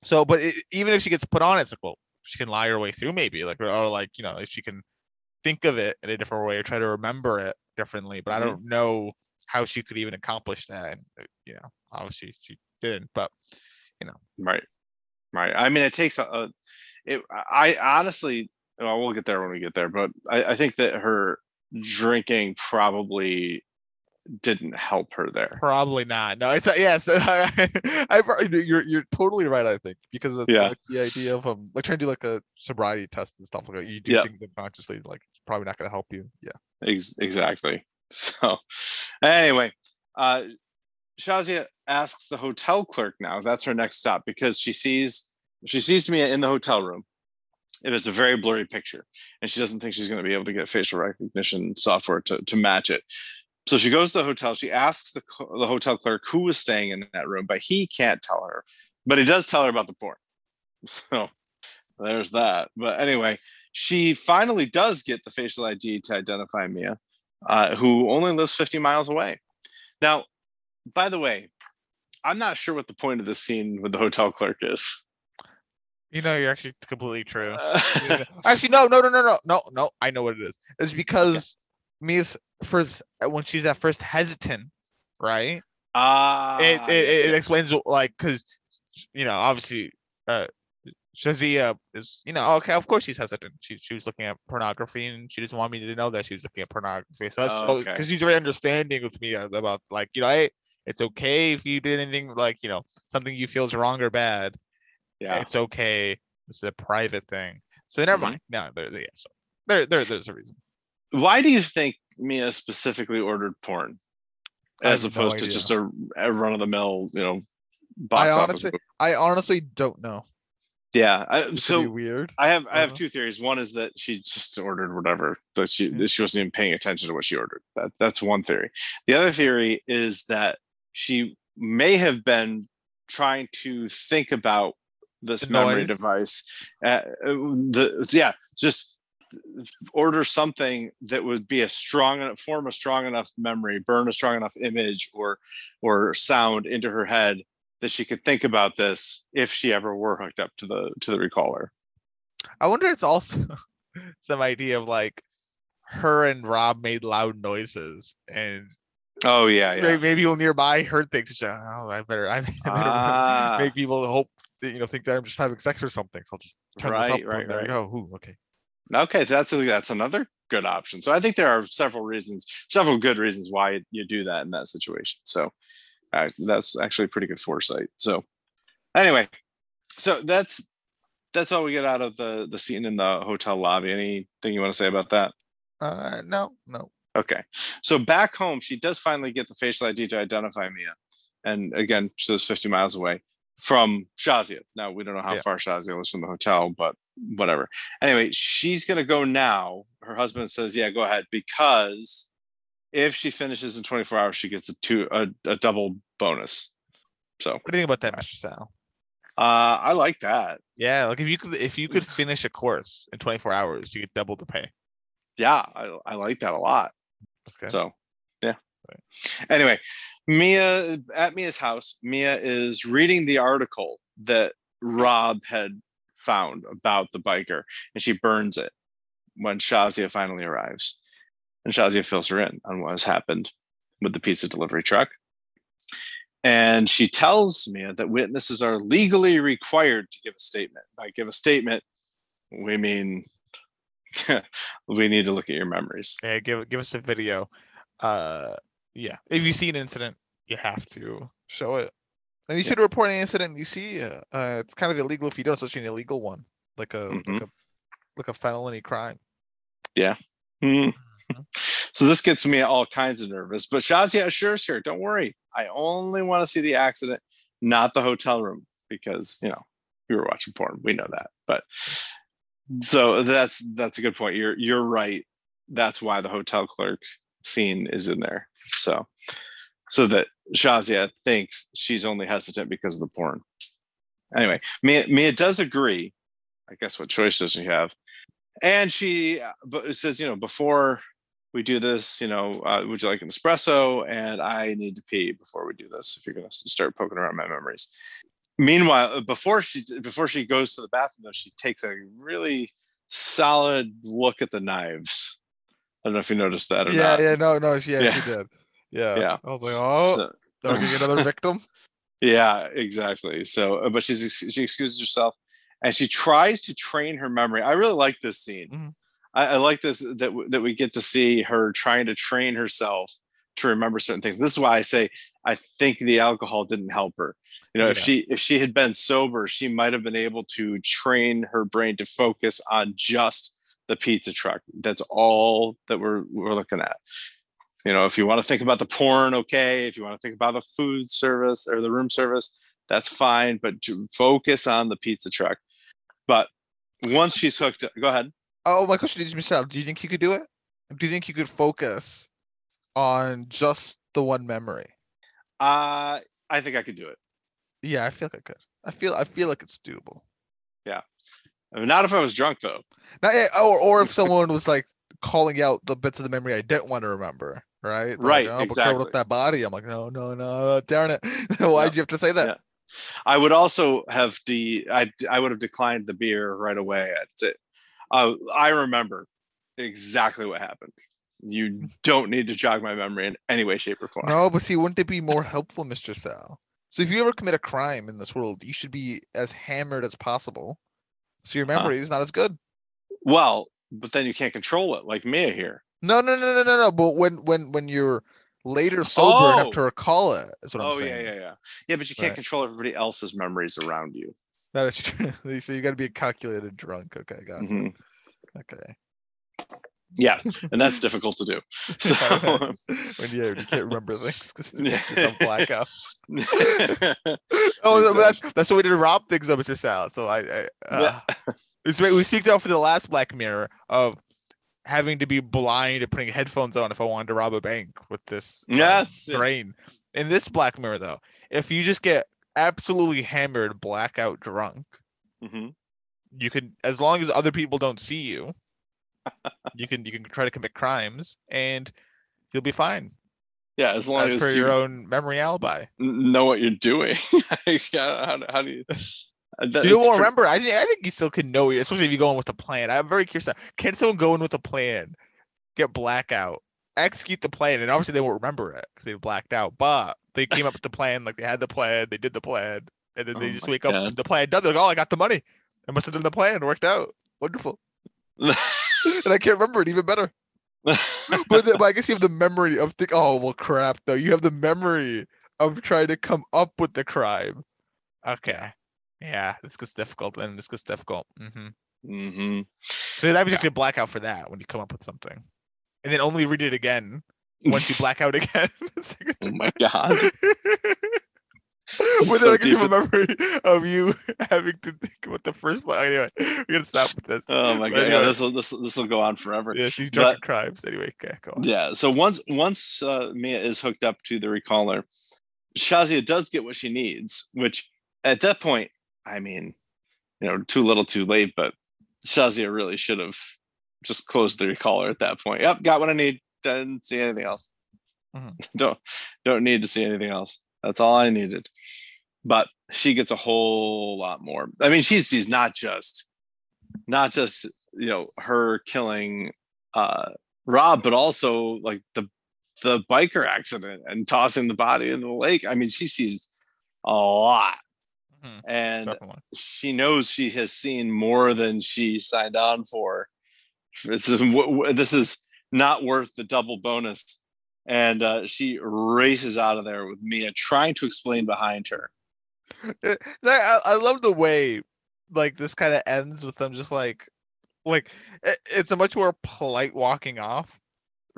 So, but it, even if she gets put on, it, it's like, well, she can lie her way through, maybe, like, or, like you know, if she can think of it in a different way or try to remember it differently. But. I don't know how she could even accomplish that. And uh, you know, obviously she didn't. But you know, Right. Right. I mean, it takes a. a it. I honestly. Well, we'll get there when we get there, but I, I think that her drinking probably didn't help her there. Probably not. No, it's yes. I, probably you're you're totally right. I think because it's Yeah. like the idea of um like trying to do like a sobriety test and stuff like that. You do Yeah. things unconsciously, like it's probably not going to help you. Yeah. Ex- exactly. So, anyway, uh, Shazia asks the hotel clerk now. That's her next stop because she sees she sees Mia in the hotel room. It is a very blurry picture, and she doesn't think she's going to be able to get facial recognition software to to match it. So she goes to the hotel. She asks the the hotel clerk who was staying in that room, but he can't tell her. But he does tell her about the porn. So there's that. But anyway, she finally does get the facial ID to identify Mia uh, who only lives 50 miles away. Now, by the way, I'm not sure what the point of this scene with the hotel clerk is. You know, you're actually completely true. Yeah. actually, no, no, no, no, no, no, no. I know what it is. It's because Mia's first when she's at first hesitant, right? Ah, it, it, yes, it explains like because you know obviously uh Shazia is you know okay of course she's hesitant she, she was looking at pornography and she doesn't want me to know that she was looking at pornography so that's Oh, because okay. she's very understanding with Mia uh, about like you know hey it's okay if you did anything like you know something you feel is wrong or bad yeah. it's okay it's a private thing so never Mhm. mind no there, there, yeah, so there, there there's a reason Why do you think Mia specifically ordered porn as have no opposed to just a, a run of the mill, you know, box I honestly? I honestly don't know Yeah. I, so weird I have I have Uh-huh. two theories. One is that she just ordered whatever that she Mhm. she wasn't even paying attention to what she ordered. That that's one theory. The other theory is that she may have been trying to think about this The memory noise. device. Uh, the yeah, just order something that would be a strong enough form a strong enough memory, burn a strong enough image or or sound into her head that she could think about this if she ever were hooked up to the to the recaller. I wonder if it's also some idea of like her and Rob made loud noises and Oh yeah, yeah. maybe people nearby heard things. Oh, I better, I better Ah, make people hope you know think that I'm just having sex or something. So I'll just turn this up. Right, right, right. go. Ooh, okay. okay, that's that's another good option. So I think there are several reasons, several good reasons why you do that in that situation. So uh, that's actually pretty good foresight. So anyway, so that's that's all we get out of the the scene in the hotel lobby. Anything you want to say about that? Uh, no, no. Okay. So back home, she does finally get the facial ID to identify Mia. And again, she lives 50 miles away from Shazia. Now, we don't know how Yeah. far Shazia lives from the hotel, but whatever. Anyway, she's going to go now. Her husband says, yeah, go ahead. Because if she finishes in 24 hours, she gets a two a, a double bonus. So What do you think about that, Mr. Sal? uh, I like that. Yeah, like if you could if you could finish a course in 24 hours, you get double the pay. Yeah, I, I like that a lot. So, Anyway, Mia at Mia's house, Mia is reading the article that Rob had found about the biker, and she burns it when Shazia finally arrives. And Shazia fills her in on what has happened with the pizza delivery truck. And she tells Mia that witnesses are legally required to give a statement. By give a statement, we mean we need to look at your memories. Yeah, give give us a video. Uh, yeah, if you see an incident, you have to show it, and you Yeah. should report an incident you see. Uh, uh, it's kind of illegal if you don't, especially an illegal one, like a Mm-hmm. like a like a felony crime. Mhm. So this gets me all kinds of nervous. But Shazia assures her, don't worry. I only want to see the accident, not the hotel room, because you know, we were watching porn. We know that. But so that's that's a good point. You're you're right. That's why the hotel clerk scene is in there. So so that Shazia thinks she's only hesitant because of the porn. Anyway, Mia, Mia does agree. I guess what choice does she have? And she uh, says, you know, before we do this, you know, uh, would you like an espresso? And I need to pee before we do this. If you're going to start poking around my memories. Meanwhile, uh, before she before she goes to the bathroom, though, she takes a really solid look at the knives. I don't know if you noticed that or Yeah, not. yeah, yeah, no, no, she, yeah, Yeah. she did. Yeah, Yeah. I was like, oh, So- getting another victim? Yeah, exactly. So, uh, but she's she excuses herself, and she tries to train her memory. I really like this scene. Mhm. I, I like this that w- that we get to see her trying to train herself to remember certain things. This is why I say I think the alcohol didn't help her. You know, if she if she had been sober, she might have been able to train her brain to focus on just the pizza truck. That's all that we're we're looking at. You know, if you want to think about the porn, okay. If you want to think about the food service or the room service, that's fine. But to focus on the pizza truck. But once she's hooked, go ahead. Oh, my question is, Michelle, do you think you could do it? Do you think you could focus on just the one memory? Uh, I think I could do it. Yeah, I feel like I could. I feel I feel like it's doable. I mean, not if I was drunk though. Not, eh, or or if someone was like calling out the bits of the memory I didn't want to remember, right? They're Right, Like, oh, exactly. up that body. I'm like, no, no, no, darn it. Why'd you have to say that? Yeah. I would also have de I I would have declined the beer right away. Uh, I remember exactly what happened. You don't need to jog my memory in any way, shape, or form. No, but see, wouldn't it be more helpful, Mr. Sal? So if you ever commit a crime in this world, you should be as hammered as possible. So your Huh. memory is not as good. Well, but then you can't control it, like Mia here. No, no, no, no, no, no. But when when when you're later sober and have Oh. to recall it, is what I'm saying. Oh yeah, yeah, yeah, yeah. But you can't Right. control everybody else's memories around you. That is true. so you got to be a calculated drunk. Okay, guys. Mhm. Okay. Yeah, and that's difficult to do. So, when you, you can't remember things because you blackout. Oh, that's that's what we did to rob things though, Mr. Sal. So I, I uh, we speak out for the last Black Mirror of having to be blind and putting headphones on if I wanted to rob a bank with this um, Yes, brain. In this Black Mirror though, if you just get absolutely hammered, blackout drunk, Mhm. you can as long as other people don't see you, you can you can try to commit crimes and you'll be fine Yeah, as long as as per your own memory alibi. know what you're doing. How, how, how do you? that- You won't remember. I think I think you still can know, it, especially if you go in with a plan. I'm very curious. now, Can someone go in with a plan, get blackout, execute the plan, and obviously they won't remember it because they blacked out. But they came up with the plan, like they had the plan, they did the plan, and then they Oh just my wake up. God. The plan done. They're like, oh, I got the money. I must have done the plan. It worked out. Wonderful. and I can't remember it even better. But, the, but I guess you have the memory of think. Oh well, crap. Though you have the memory of trying to come up with the crime. Okay. Yeah, this gets difficult, and this gets difficult. Mm-hmm. Mm-hmm. So that means you get blackout for that when you come up with something. and then only read it again once you black out again. oh my god. With So like deep a memory of you having to think about the first one. Anyway, we're gonna stop with this. Oh my But god. Yeah, this will this this will go on forever. Yes, these drunken crimes. Anyway, okay, go on. Yeah. So once once uh, Mia is hooked up to the recaller, Shazia does get what she needs. Which at that point, I mean, you know, too little, too late. But Shazia really should have just closed the recaller at that point. Yep, got what I need. Didn't see anything else. Mhm. don't don't need to see anything else. That's all I needed. But she gets a whole lot more. I mean, she's she's not just not just you know her killing uh Rob, but also like the the biker accident and tossing the body in the lake. I mean, she sees a lot, Mhm, and Definitely. she knows she has seen more than she signed on for. This is, w- w- this is not worth the double bonus. And uh, she races out of there with Mia trying to explain behind her. Uh, I, I love the way like this kind of ends with them just like like it, it's a much more polite walking off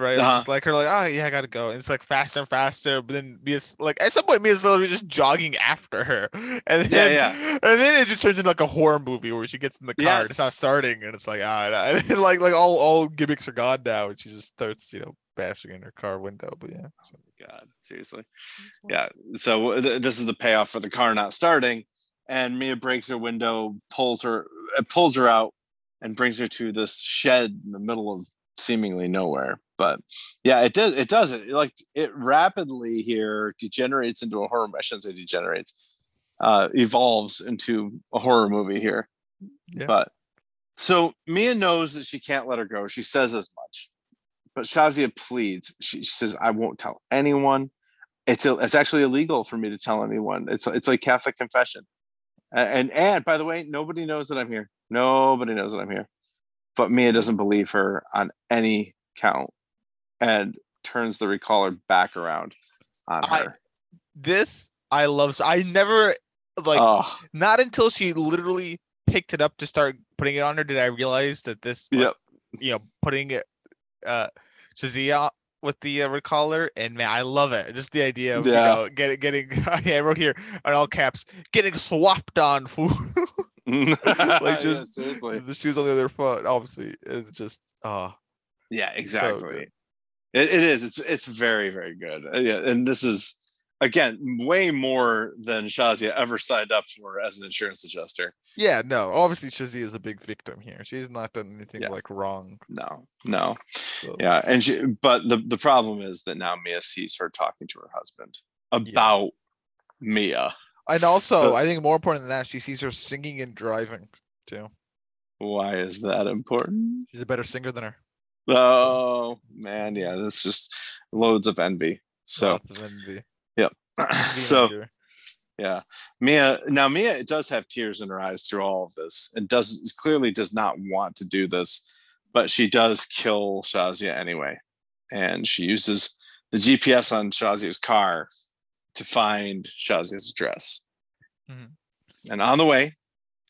right It's Uh-huh. just like her like oh yeah i gotta go and it's like faster and faster but then mia's like at some point mia's literally just jogging after her and then Yeah, and then it just turns into like a horror movie where she gets in the car and it's not starting and it's like ah and then, like like all all gimmicks are gone now and she just starts you know bashing in her car window but yeah so- God, seriously. Yeah. So th- this is the payoff for the car not starting. And Mia breaks her window, pulls her, uh, pulls her out, and brings her to this shed in the middle of seemingly nowhere. But yeah, it does. It does it like it rapidly here degenerates into a horror. I shouldn't say degenerates. Uh, evolves into a horror movie here. Yeah. But so Mia knows that she can't let her go. She says as much, but Shazia pleads. She, she says, "I won't tell anyone. It's a, it's actually illegal for me to tell anyone. It's it's like Catholic confession. A- And and by the way, nobody knows that I'm here. Nobody knows that I'm here. But Mia doesn't believe her on any count, and turns the recaller back around on I- her. this i love i never like oh, not until she literally picked it up to start putting it on her did I realize that this, like, yep. you know, putting it, uh, Shazia with the uh, recaller, and man, I love it. Just the idea of Yeah. you know, getting getting. yeah, I wrote here on all caps, getting swapped on fool. like just- seriously. the shoes on the other foot, obviously. It's just, oh, Yeah, exactly. It, it is. It's it's very very good. Uh, Yeah, and this is again way more than Shazia ever signed up for as an insurance adjuster. yeah, no. Obviously, Shazia is a big victim here. She's not done anything Yeah. like wrong. No, no, So. yeah, and she, but the the problem is that now Mia sees her talking to her husband about Mia. And also, So- I think more important than that, she sees her singing and driving too. Why is that important? She's a better singer than her. Oh man, yeah, that's just loads of envy. So Lots of envy. Envy so. Yeah, Mia. Now Mia does have tears in her eyes through all of this, and does clearly does not want to do this, but she does kill Shazia anyway, and she uses the GPS on Shazia's car to find Shazia's address. Mhm. And on the way,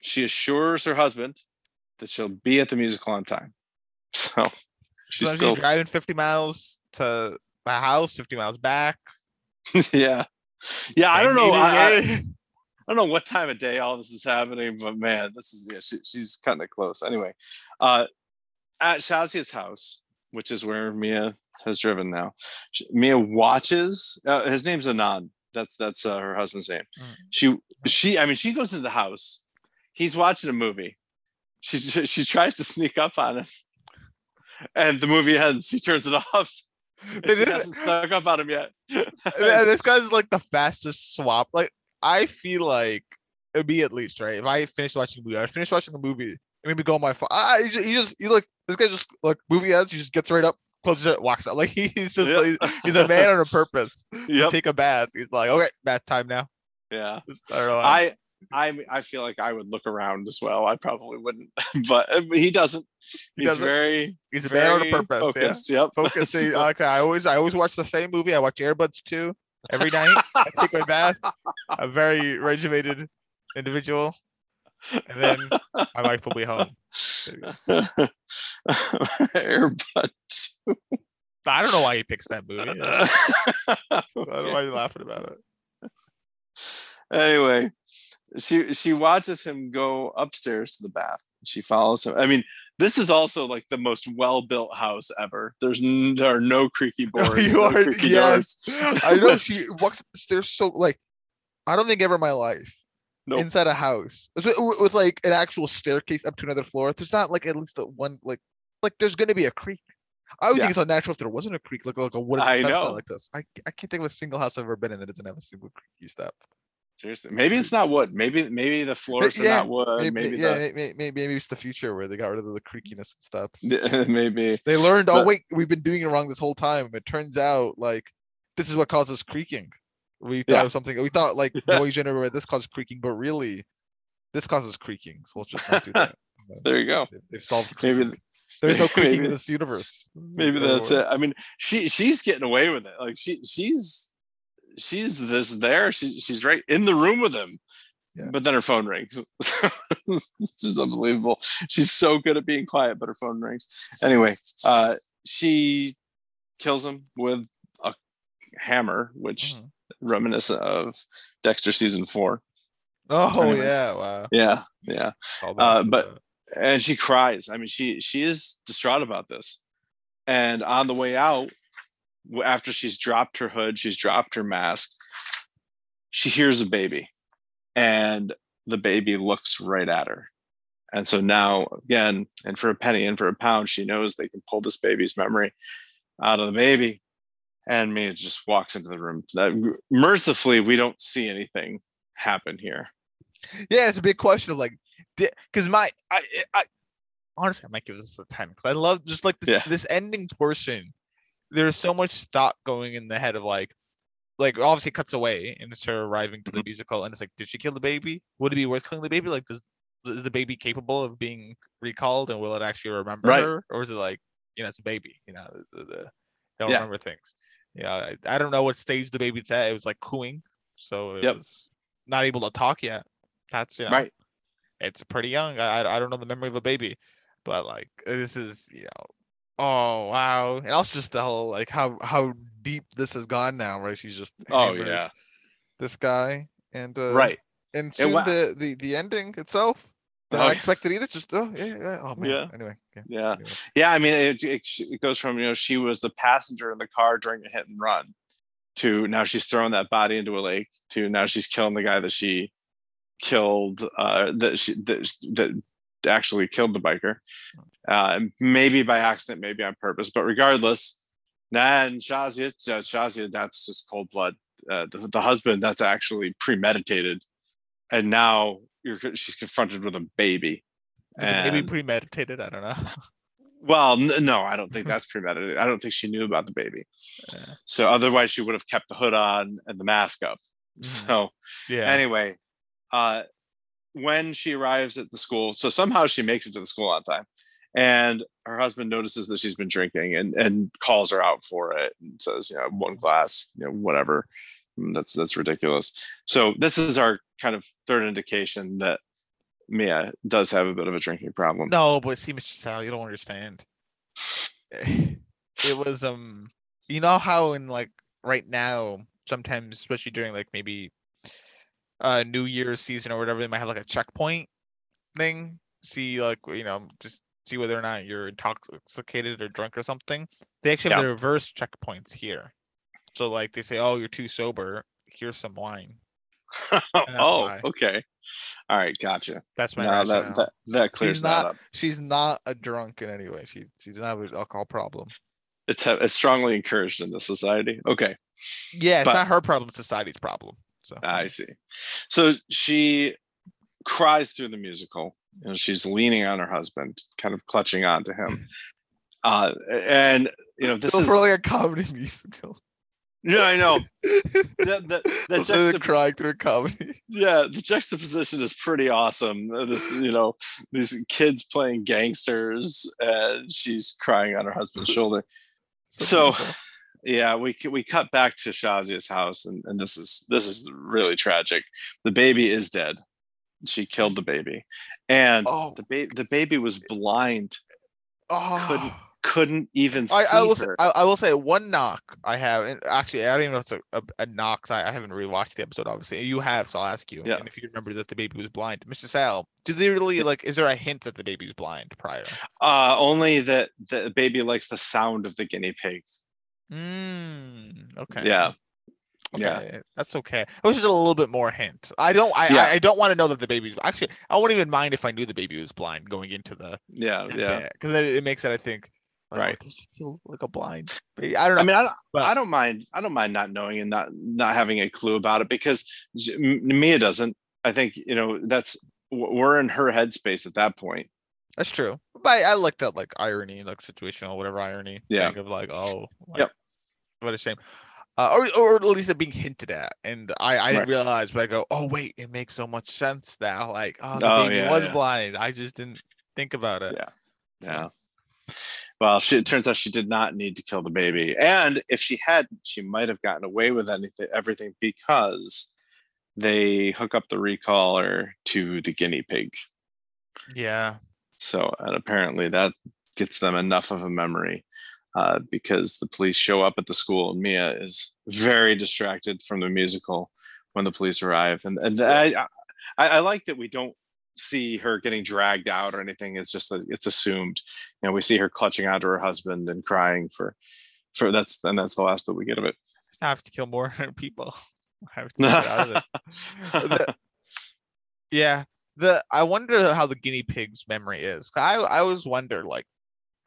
she assures her husband that she'll be at the musical on time. So she's Sometimes still, driving 50 miles to my house, 50 miles back. yeah, yeah. I don't know. I, I- I don't know what time of day all this is happening, but man, this is yeah, she, she's kind of close. Anyway, uh, at Shazia's house, which is where Mia has driven now, sh- Mia watches. Uh, his name's Anand. That's that's uh, her husband's name. Mm. She she. I mean, she goes into the house. He's watching a movie. She she tries to sneak up on him, and the movie ends. He turns it off. They she it- hasn't snuck up on him yet. This guy's like the fastest swap. Like I feel like it'd be at least right. If I finish watching a movie, I finish watching the movie. and Maybe go on my phone. I, he just, he just, he like this guy just like movie ends. He just gets right up, closes it, walks out. Like he's just Yep. like he's a man on a purpose. yep. Take a bath. He's like, okay, bath time now. Yeah. Just, I. I I I feel like I would look around as well. I probably wouldn't, but uh, he doesn't. He He's very he's a man on a very purpose. Yeah. Focused. Yep. focus. see, So- okay, I always I always watch the same movie. I watch Airbuds 2 every night. I take my bath. A very regimented individual. and then my wife will be home. Airbud. I don't know why he picks that movie. I don't know why you're laughing about it. anyway, she she watches him go upstairs to the bath. She follows him. I mean, this is also like the most well-built house ever. There's n- there are no creaky boards. you no are creaky yes. I know she walks upstairs so like I don't think ever in my life Nope. inside a house with, with- like an actual staircase up to another floor. There's not like at least one like like there's gonna be a creak. I would Yeah. think it's unnatural if there wasn't a creak, like like a wooden I step know. like this. I, I can't think of a single house I've ever been in that doesn't have a single creaky step. Seriously, maybe it's not wood. Maybe maybe the floors are yeah, not wood. Maybe, Maybe, yeah, maybe, maybe maybe it's the future where they got rid of the creakiness and stuff. maybe They learned, oh wait, we've been doing it wrong this whole time. It turns out like this is what causes creaking. We thought Yeah. something we thought like noise generator this causes creaking, but really this causes creaking. So we'll just not do that. there you go. They've, they've solved Maybe there's no creaking maybe- in this universe. maybe that's it. I mean, she she's getting away with it. Like she she's she's this there. She's she's right in the room with him. Yeah. But then her phone rings. it's just unbelievable. She's so good at being quiet, but her phone rings. Anyway, uh, she kills him with a hammer, which Mhm. reminiscent of Dexter season four. Oh anyways. yeah, wow. Yeah, yeah. Uh, but- and she cries. I mean, she she is distraught about this. And on the way out, after she's dropped her hood, she's dropped her mask. She hears a baby, and the baby looks right at her. And so now, again, and for a penny and for a pound, she knows they can pull this baby's memory out of the baby. And Mia just walks into the room. That mercifully, we don't see anything happen here. yeah, it's a big question of like, because my I, I honestly I might give this a ten because I love just like this Yeah. this ending portion. There's so much thought going in the head of like, like obviously cuts away and it's her arriving to the Mhm. musical and it's like, did she kill the baby? Would it be worth killing the baby? Like, does is the baby capable of being recalled and will it actually remember Right. her or is it like, you know, it's a baby, you know, the, the, they don't Yeah. remember things. Yeah, I, I don't know what stage the baby's at. It was like cooing, so it Yep. was not able to talk yet. That's you know, Right. it's pretty young. I- I don't know the memory of a baby, but like this is you know, oh wow, and also just the whole like how how deep this has gone now, right? She's just Oh yeah. this guy and uh, Right. and soon wha- the the the ending itself. Oh, I yeah. expect either. Just oh yeah, yeah. Oh man. Yeah. Anyway, yeah. Yeah. anyway. Yeah, I mean, it, it, it goes from you know she was the passenger in the car during a hit and run, to now she's throwing that body into a lake, to now she's killing the guy that she killed, uh, that she that, that actually killed the biker, uh, maybe by accident, maybe on purpose, but regardless, nah, and Shazia, uh, Shazia, that's just cold blood. Uh, the, the husband, that's actually premeditated, and now you're she's confronted with a baby. Maybe premeditated. I don't know. well, n- no, I don't think that's premeditated. I don't think she knew about the baby. Yeah. So otherwise, she would have kept the hood on and the mask up. Mhm. So yeah. anyway, uh, when she arrives at the school, so somehow she makes it to the school on time, and her husband notices that she's been drinking and and calls her out for it and says, you know, one glass, you know, whatever. Mm, That's that's ridiculous. So this is our kind of third indication that Mia does have a bit of a drinking problem. No, but see, Mr. Sal, you don't understand. It was um, you know how in like right now, sometimes, especially during like maybe uh New Year's season or whatever, they might have like a checkpoint thing. See, like you know, just see whether or not you're intoxicated or drunk or something. They actually have Yeah. the reverse checkpoints here. So like they say, oh, you're too sober. Here's some wine. oh, why. okay. All right, gotcha. That's my No, that, that that clears not- that up. She's not a drunk in any way. She she doesn't have an alcohol problem. It's uh, it's strongly encouraged in the society. Okay, Yeah, it's But- not her problem, it's society's problem. So I see. So she cries through the musical. You know, she's leaning on her husband, kind of clutching onto him. Uh, and you know, this is for like a comedy musical. yeah, I know. The, the, the Those are the juxtap- crying through comedy. yeah, the juxtaposition is pretty awesome. Uh, This, you know, these kids playing gangsters, and she's crying on her husband's shoulder. So- beautiful. yeah we we cut back to Shazia's house and, and this is this is really tragic the baby is dead she killed the baby, and Oh. the baby the baby was blind, Oh. couldn't even see I, I will say. I, I will say one knock I have, and actually I don't even know if it's a, a, a knock. I, I haven't rewatched the episode. Obviously, you have, so I'll ask you. Yeah. And if you remember that the baby was blind, Mr. Sal, do they really like? Is there a hint that the baby's blind prior? Uh, only that the baby likes the sound of the guinea pig. Mm, okay. Yeah. Yeah. That's okay. I wish just a little bit more hint. I don't. I. Yeah. I, I don't want to know that the baby's actually. I wouldn't even mind if I knew the baby was blind going into the. Yeah, yeah. Because then it makes it. I think. like, oh, Right. feel like a blind baby? I don't know. I mean, I don't, But- I don't mind. I don't mind not knowing and not not having a clue about it because Mia doesn't. I think you know that's we're in her headspace at that point. That's true. But I, I like that like irony, like situational, whatever irony. Yeah. Of like, oh, like, Yep. What a shame. Uh, or, or at least it being hinted at, and I, I didn't Right. realize, but I go, oh wait, it makes so much sense now. Like, oh, the Oh, baby yeah, was yeah. blind. I just didn't think about it. Yeah. So, Yeah. Well, she, it turns out she did not need to kill the baby, and if she hadn't, she might have gotten away with anything, everything because they hook up the recaller to the guinea pig. yeah. So, and apparently that gets them enough of a memory uh, because the police show up at the school and Mia is very distracted from the musical when the police arrive. And, and I, I, I like that we don't see her getting dragged out or anything. It's just, that it's assumed, you know, we see her clutching onto her husband and crying for, for that's, and that's the last bit we get of it. Just have to kill more people. I have to get out of this. The- yeah. The I wonder how the guinea pig's memory is. I I always wonder like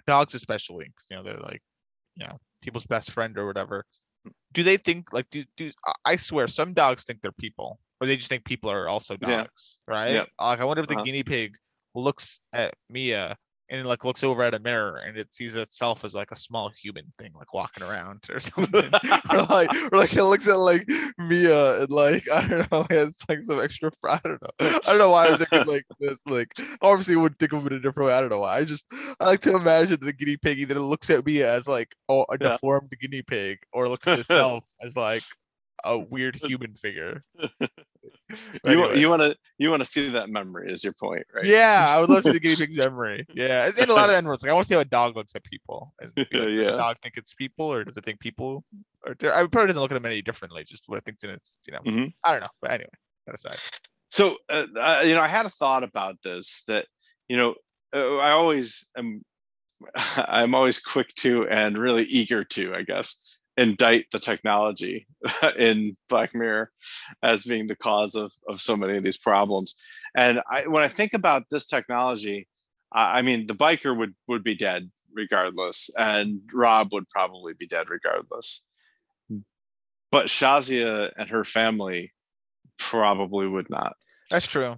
dogs especially because you know they're like you know people's best friend or whatever. Do they think like do do I- swear some dogs think they're people or they just think people are also Yeah. dogs, right? Yep. Like I wonder if the Uh-huh. guinea pig looks at Mia and it like looks over at a mirror and it sees itself as like a small human thing like walking around or something or like or like it looks at like Mia and like I don't know, it's like some extra fr- I don't know. I don't know why I'm thinking like this. Like obviously would think of it a different way. I don't know why. I just I like to imagine the guinea pig that it looks at me as like oh, a Yeah. deformed guinea pig or looks at itself as like a weird human figure. Anyway. you want to, you want to see that memory is your point, right? Yeah, I would love to see the guinea pig's memory. Yeah, and a lot of animals. Like I want to see how a dog looks at people. And like, Does Yeah. the dog think it's people, or does it think people? Or I probably doesn't look at them any differently. Just what it thinks in its, you know. Mhm. I don't know, but anyway, that aside. so uh, uh, you know i had a thought about this that you know uh, i always am i'm always quick to and really eager to i guess indict the technology in black mirror as being the cause of of so many of these problems and i when i think about this technology I I mean, the biker would would be dead regardless, and Rob would probably be dead regardless. But Shazia and her family probably would not. That's true.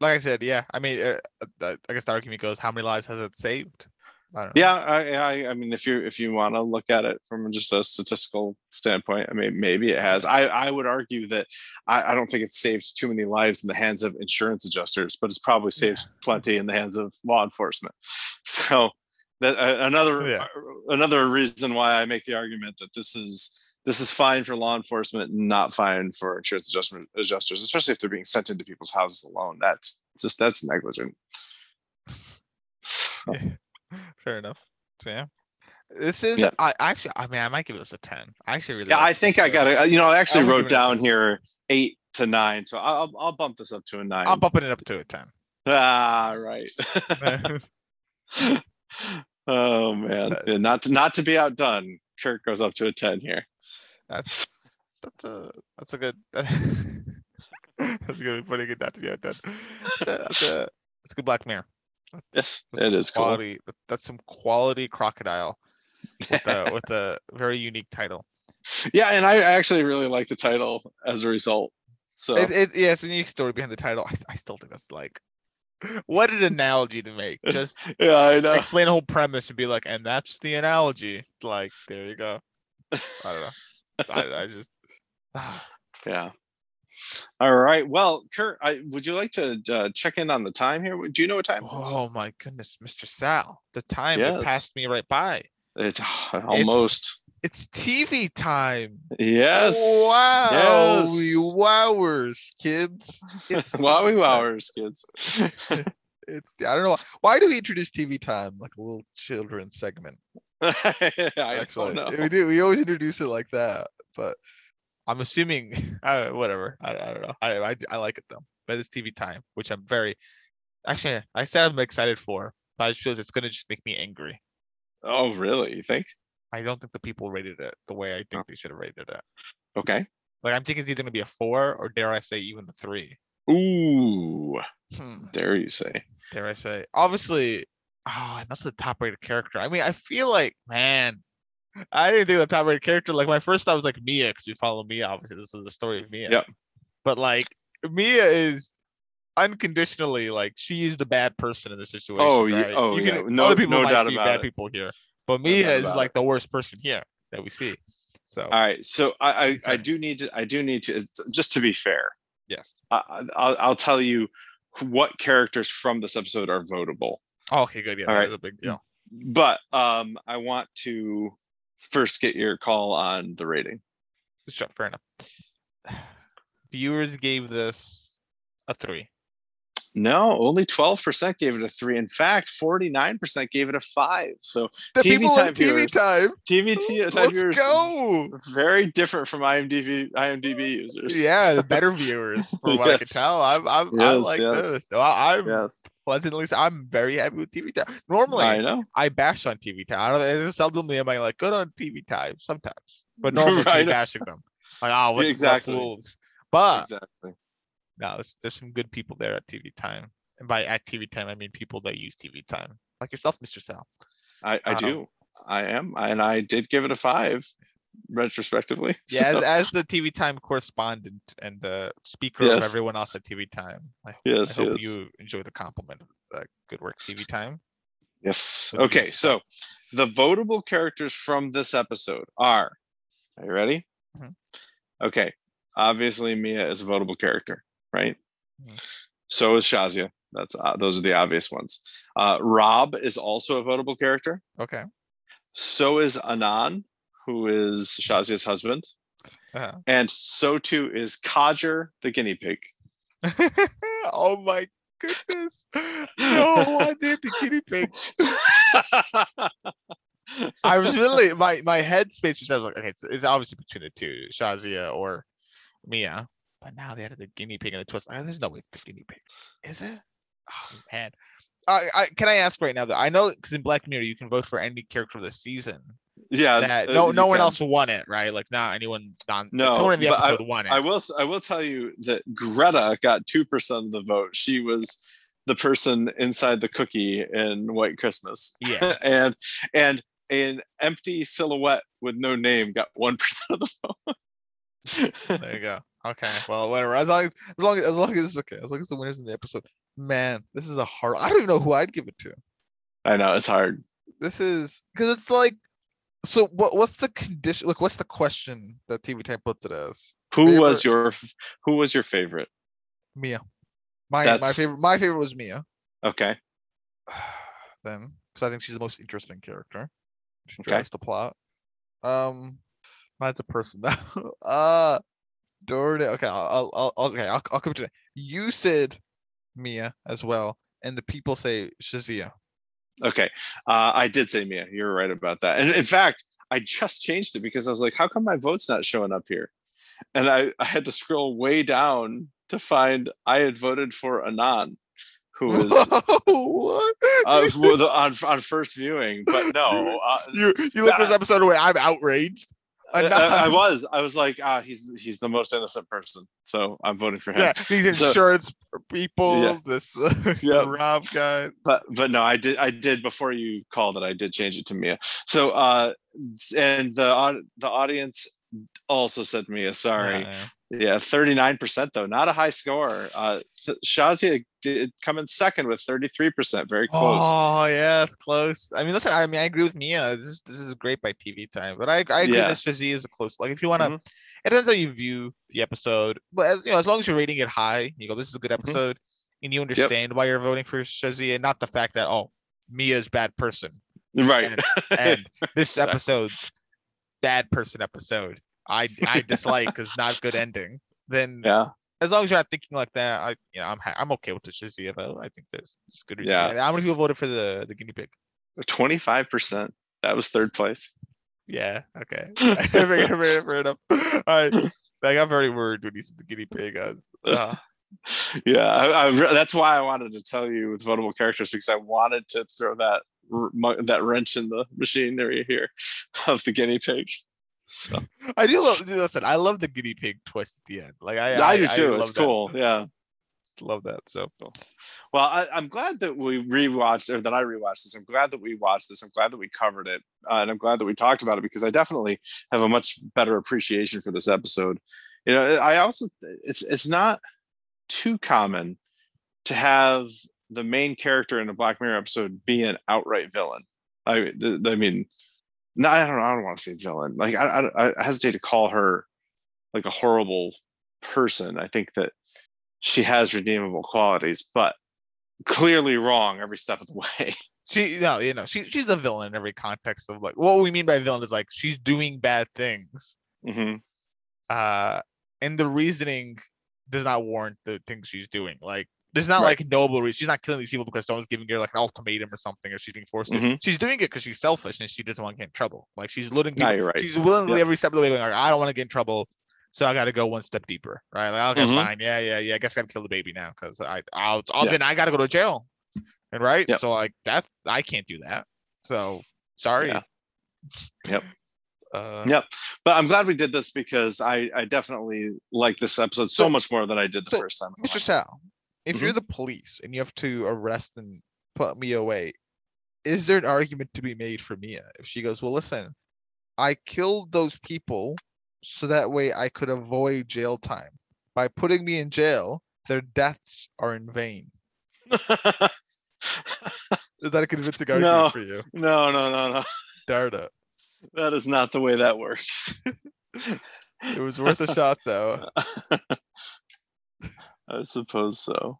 Like I said, yeah. I mean, uh, uh, I guess the argument goes, how many lives has it saved? I. Yeah, I, I, I mean, if you if you want to look at it from just a statistical standpoint, I mean, maybe it has. I, I would argue that I, I don't think it saved too many lives in the hands of insurance adjusters, but it's probably saved plenty in the hands of law enforcement. So that uh, another Yeah. another reason why I make the argument that this is this is fine for law enforcement, not fine for insurance adjustment adjusters, especially if they're being sent into people's houses alone. That's just that's negligent. Fair enough. So yeah. This is Yeah. I actually I mean I might give this a 10. I actually really Yeah, like I this think I episode. got it. You know, I actually I'm wrote give it a down here eight to nine, so I'll I'll bump this up to a 9 I'm bumping it up to a 10. ah, right. oh man, Yeah, not to, not to be outdone. Kirk goes up to a ten here. That's that's a that's a good that's gonna be putting it not to be outdone. That's a, that's a that's a good Black Mirror. Yes, That's it cool. quality. That's some quality crocodile with a with a very unique title. Yeah, and I actually really like the title as a result. So It, it, yeah, it's a unique story behind the title. I, I still think that's like what an analogy to make. Just yeah, I know. explain the whole premise and be like, and that's the analogy. Like, there you go. I don't know. I, I just ah, Yeah. All right. Well, Kurt, I, would you like to uh, check in on the time here? Do you know what time it is? oh my goodness, Mr. Sal, the time Yes. passed me right by. It's almost. It's TV time. Yes. Wow. Yes. Wowers, kids. It's Wowie wowers, kids. It's I don't know why, do we introduce TV time like a little children's segment? I Actually, we do. We always introduce it like that, but I'm assuming uh, whatever. I, I don't know. I, I I like it though. But it's TV time, which I'm very actually I said I'm excited for, but I just feel it's gonna just make me angry. Oh, really? You think? I don't think the people rated it the way I Oh. think they should have rated it. Okay. Like I'm thinking it's either gonna be a four or dare I say even a three. Ooh, Hmm. dare you say? dare I say? Obviously, oh, and that's the top rated character. I mean, I feel like, man, I didn't think of the top rated character. Like my first thought was like Mia, because we follow Mia. Obviously, this is the story of Mia. Yep. But like Mia is unconditionally like she is the bad person in the situation. Oh, yeah. Oh, you yeah. can, No- other people no might doubt be about bad it. people here, but No Mia is like it. the worst person here that we see. So All right. So I I, I do need to I do need to just to be fair. Yes. I, I'll I'll tell you what characters from this episode are votable. oh, okay, good. Yeah, All right. a big deal. But um, I want to first get your call on the rating. Sure, fair enough. Viewers gave this a three. No, only 12% gave it a three. In fact, 49% gave it a five. So The TV people time TV viewers. time. TV t- time Let's viewers go. very different from IMDb IMDb users. Yeah, the better viewers, from what I can tell. I'm, I'm, I like yes. this. So I, I'm Yes. pleasantly, I'm very happy with TV time. Normally, I know I, bash on TV time. I don't. Seldomly am I like good on TV time. Sometimes, but normally Right. bashing them. Like, oh, what Exactly. fools. But exactly. No, there's, there's some good people there at TV time. And by at TV time, I mean people that use TV time, like yourself, Mr. Sal. I, I Um, do. I am. And I did give it a five retrospectively. Yeah, as, So, as the TV time correspondent and uh, speaker of everyone else at TV time. I, yes, I hope yes. you enjoy the compliment of uh, good work, TV time. Yes. Okay. So the votable characters from this episode are. Are you ready? Mhm. Okay. Obviously, Mia is a votable character, right? Mhm. So is Shazia. That's uh, those are the obvious ones. Uh, Rob is also a votable character. Okay. So is Anan, who is Shazia's husband, Uh-huh. and so too is Kajer, the guinea pig. oh my goodness. No, I did the guinea pig. I was really my my head space was I was like, okay, it's, it's obviously between the two, Shazia or Mia. But now they added the guinea pig and the twist. Uh, there's no way it's the guinea pig. Is it? Oh man. I, I can I ask right now that I know because in Black Mirror you can vote for any character of the season. yeah. That uh, no no one can. else won it, right? Like not anyone non No, someone in the but I- episode won it. I will. I will tell you that Greta got two percent of the vote. She was the person inside the cookie in White Christmas, yeah. and and an empty silhouette with no name got one percent of the vote. There you go. Okay. Well, whatever. As long as as long as, as long as it's okay. As long as the winners in the episode. Man, this is a hard. I don't even know who I'd give it to. I know it's hard. This is because it's like. So what? What's the condition? Like, what's the question that TV Time puts it as? Who was your Who was your favorite? Mia. My my favorite. My favorite was Mia. Okay. then, because I think she's the most interesting character. She Okay. drives the plot. Um, mine's a person now. uh, darn it. Okay, I'll, I'll, I'll okay, I'll, I'll come to that. You said Mia as well, and the people say Shazia. Okay. Uh, I did say Mia. You're right about that. And in fact, I just changed it because I was like, how come my vote's not showing up here? And I, I had to scroll way down to find I had voted for Anan, who was uh, on, on first viewing. But no, uh, you you look at this episode away. I'm outraged. I, I, I was. I was like, ah, he's he's the most innocent person. So I'm voting for him. Yeah, these So- insurance people, Yeah. this uh, Yep. Rob guy. but but no i did i did before you called it i did change it to mia so uh and the au- the audience also said mia sorry Yeah, yeah 39% though not a high score uh shazia did come in second with 33% very close Oh yeah, it's close. I mean, listen, I mean, I agree with Mia. This is this is great by TV time, but I I agree Yeah. that Shazia is a close. Like, if you want to, Mhm. it depends how you view the episode. But as you know, as long as you're rating it high, you go, this is a good Mm-hmm. episode, and you understand why you're voting for Shazia, not the fact that oh, Mia's bad person, right and, and this Exactly. episode bad person episode. I I dislike because not good ending. Then Yeah. as long as you're not thinking like that, I you know I'm ha- I'm okay with the Shazia vote. I think there's, there's good reason. Yeah. How many people voted for the the guinea pig? 25%. That was third place. Yeah. Okay. fair, enough. All right. Like I'm very worried when you said the guinea pig. Uh, uh, yeah, I, I, that's why I wanted to tell you with votable characters because I wanted to throw that r- that wrench in the machinery here of the guinea pig. So I do love. Listen, I love the guinea pig twist at the end. Like I, I, do too. love it's that. cool. Yeah. Love that. So cool. Well, I, I'm glad that we rewatched or that I rewatched this. I'm glad that we watched this. I'm glad that we covered it, uh, and I'm glad that we talked about it because I definitely have a much better appreciation for this episode. You know, I also it's it's not too common to have the main character in a Black Mirror episode be an outright villain. I I mean, no, I don't know. I don't want to say villain. Like I, I I hesitate to call her like a horrible person. I think that she has redeemable qualities, but clearly wrong every step of the way. she, no, you know, she she's a villain in every context of like what we mean by villain is like she's doing bad things. hmm Uh, and the reasoning does not warrant the things she's doing. Like there's not Right. like noble reason. She's not killing these people because someone's giving her like an ultimatum or something, or she's being forced to. Mhm. She's doing it because she's selfish and she doesn't want to get in trouble. Like she's letting No, people, you're right. she's willingly Yep. every step of the way going, like, I don't want to get in trouble, so I got to go one step deeper, right? Like, okay, Mhm. fine, yeah, yeah, yeah. I guess I got to kill the baby now because I, I'll, I'll Yeah. then I got to go to jail, and right, Yep. so like that, I can't do that. So sorry. Yeah. Yep. Uh, Yep. But I'm glad we did this because I, I definitely like this episode so, So- much more than I did the so, first time. Mr. Sal, if Mm-hmm. you're the police and you have to arrest and put Mia away, is there an argument to be made for Mia if she goes, well, listen, I killed those people so that way I could avoid jail time. By putting me in jail, their deaths are in vain. Is that a convincing argument No. for you? no, no, no, no. Darn it. That is not the way that works. It was worth a shot though. I suppose so.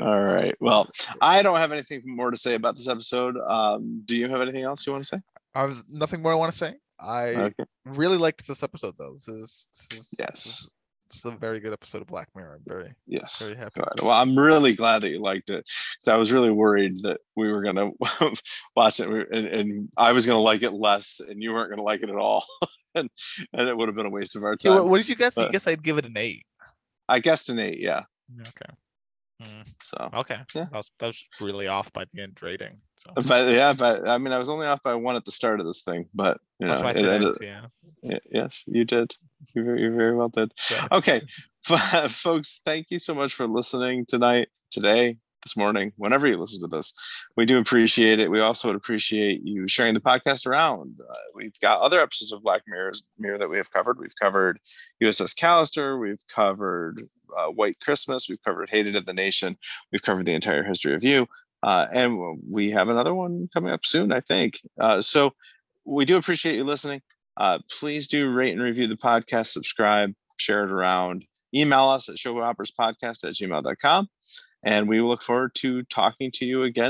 All right. Well, I don't have anything more to say about this episode. Um, do you have anything else you want to say? I have nothing more I want to say. I Okay. really liked this episode though. This is, this is this Yes. is- this is a very good episode of Black Mirror. I'm very Yes. very happy. Well, I'm really glad that you liked it because I was really worried that we were gonna watch it and, and I was gonna like it less, and you weren't gonna like it at all, and and it would have been a waste of our Yeah, time. what, what did you guess? you but- guess I'd give it an eight. I guessed an eight. Yeah. Okay. Mm, So, okay. Yeah. That, was, that was really off by the end rating. So but yeah, but I mean, I was only off by one at the start of this thing, but you that's know, why I it said ended- yeah. y- yes, you did. You very, you very well did. Yeah. Okay, folks, thank you so much for listening tonight, today, this morning, whenever you listen to this. We do appreciate it. We also would appreciate you sharing the podcast around. Uh, we've got other episodes of Black Mirror's Mirror that we have covered. We've covered USS Callister. We've covered uh, White Christmas. We've covered Hated of the Nation. We've covered the entire history of you. Uh, and we have another one coming up soon, I think. Uh, so we do appreciate you listening. Uh, please do rate and review the podcast, subscribe, share it around. Email us at showhopperspodcast at gmail.com. And we look forward to talking to you again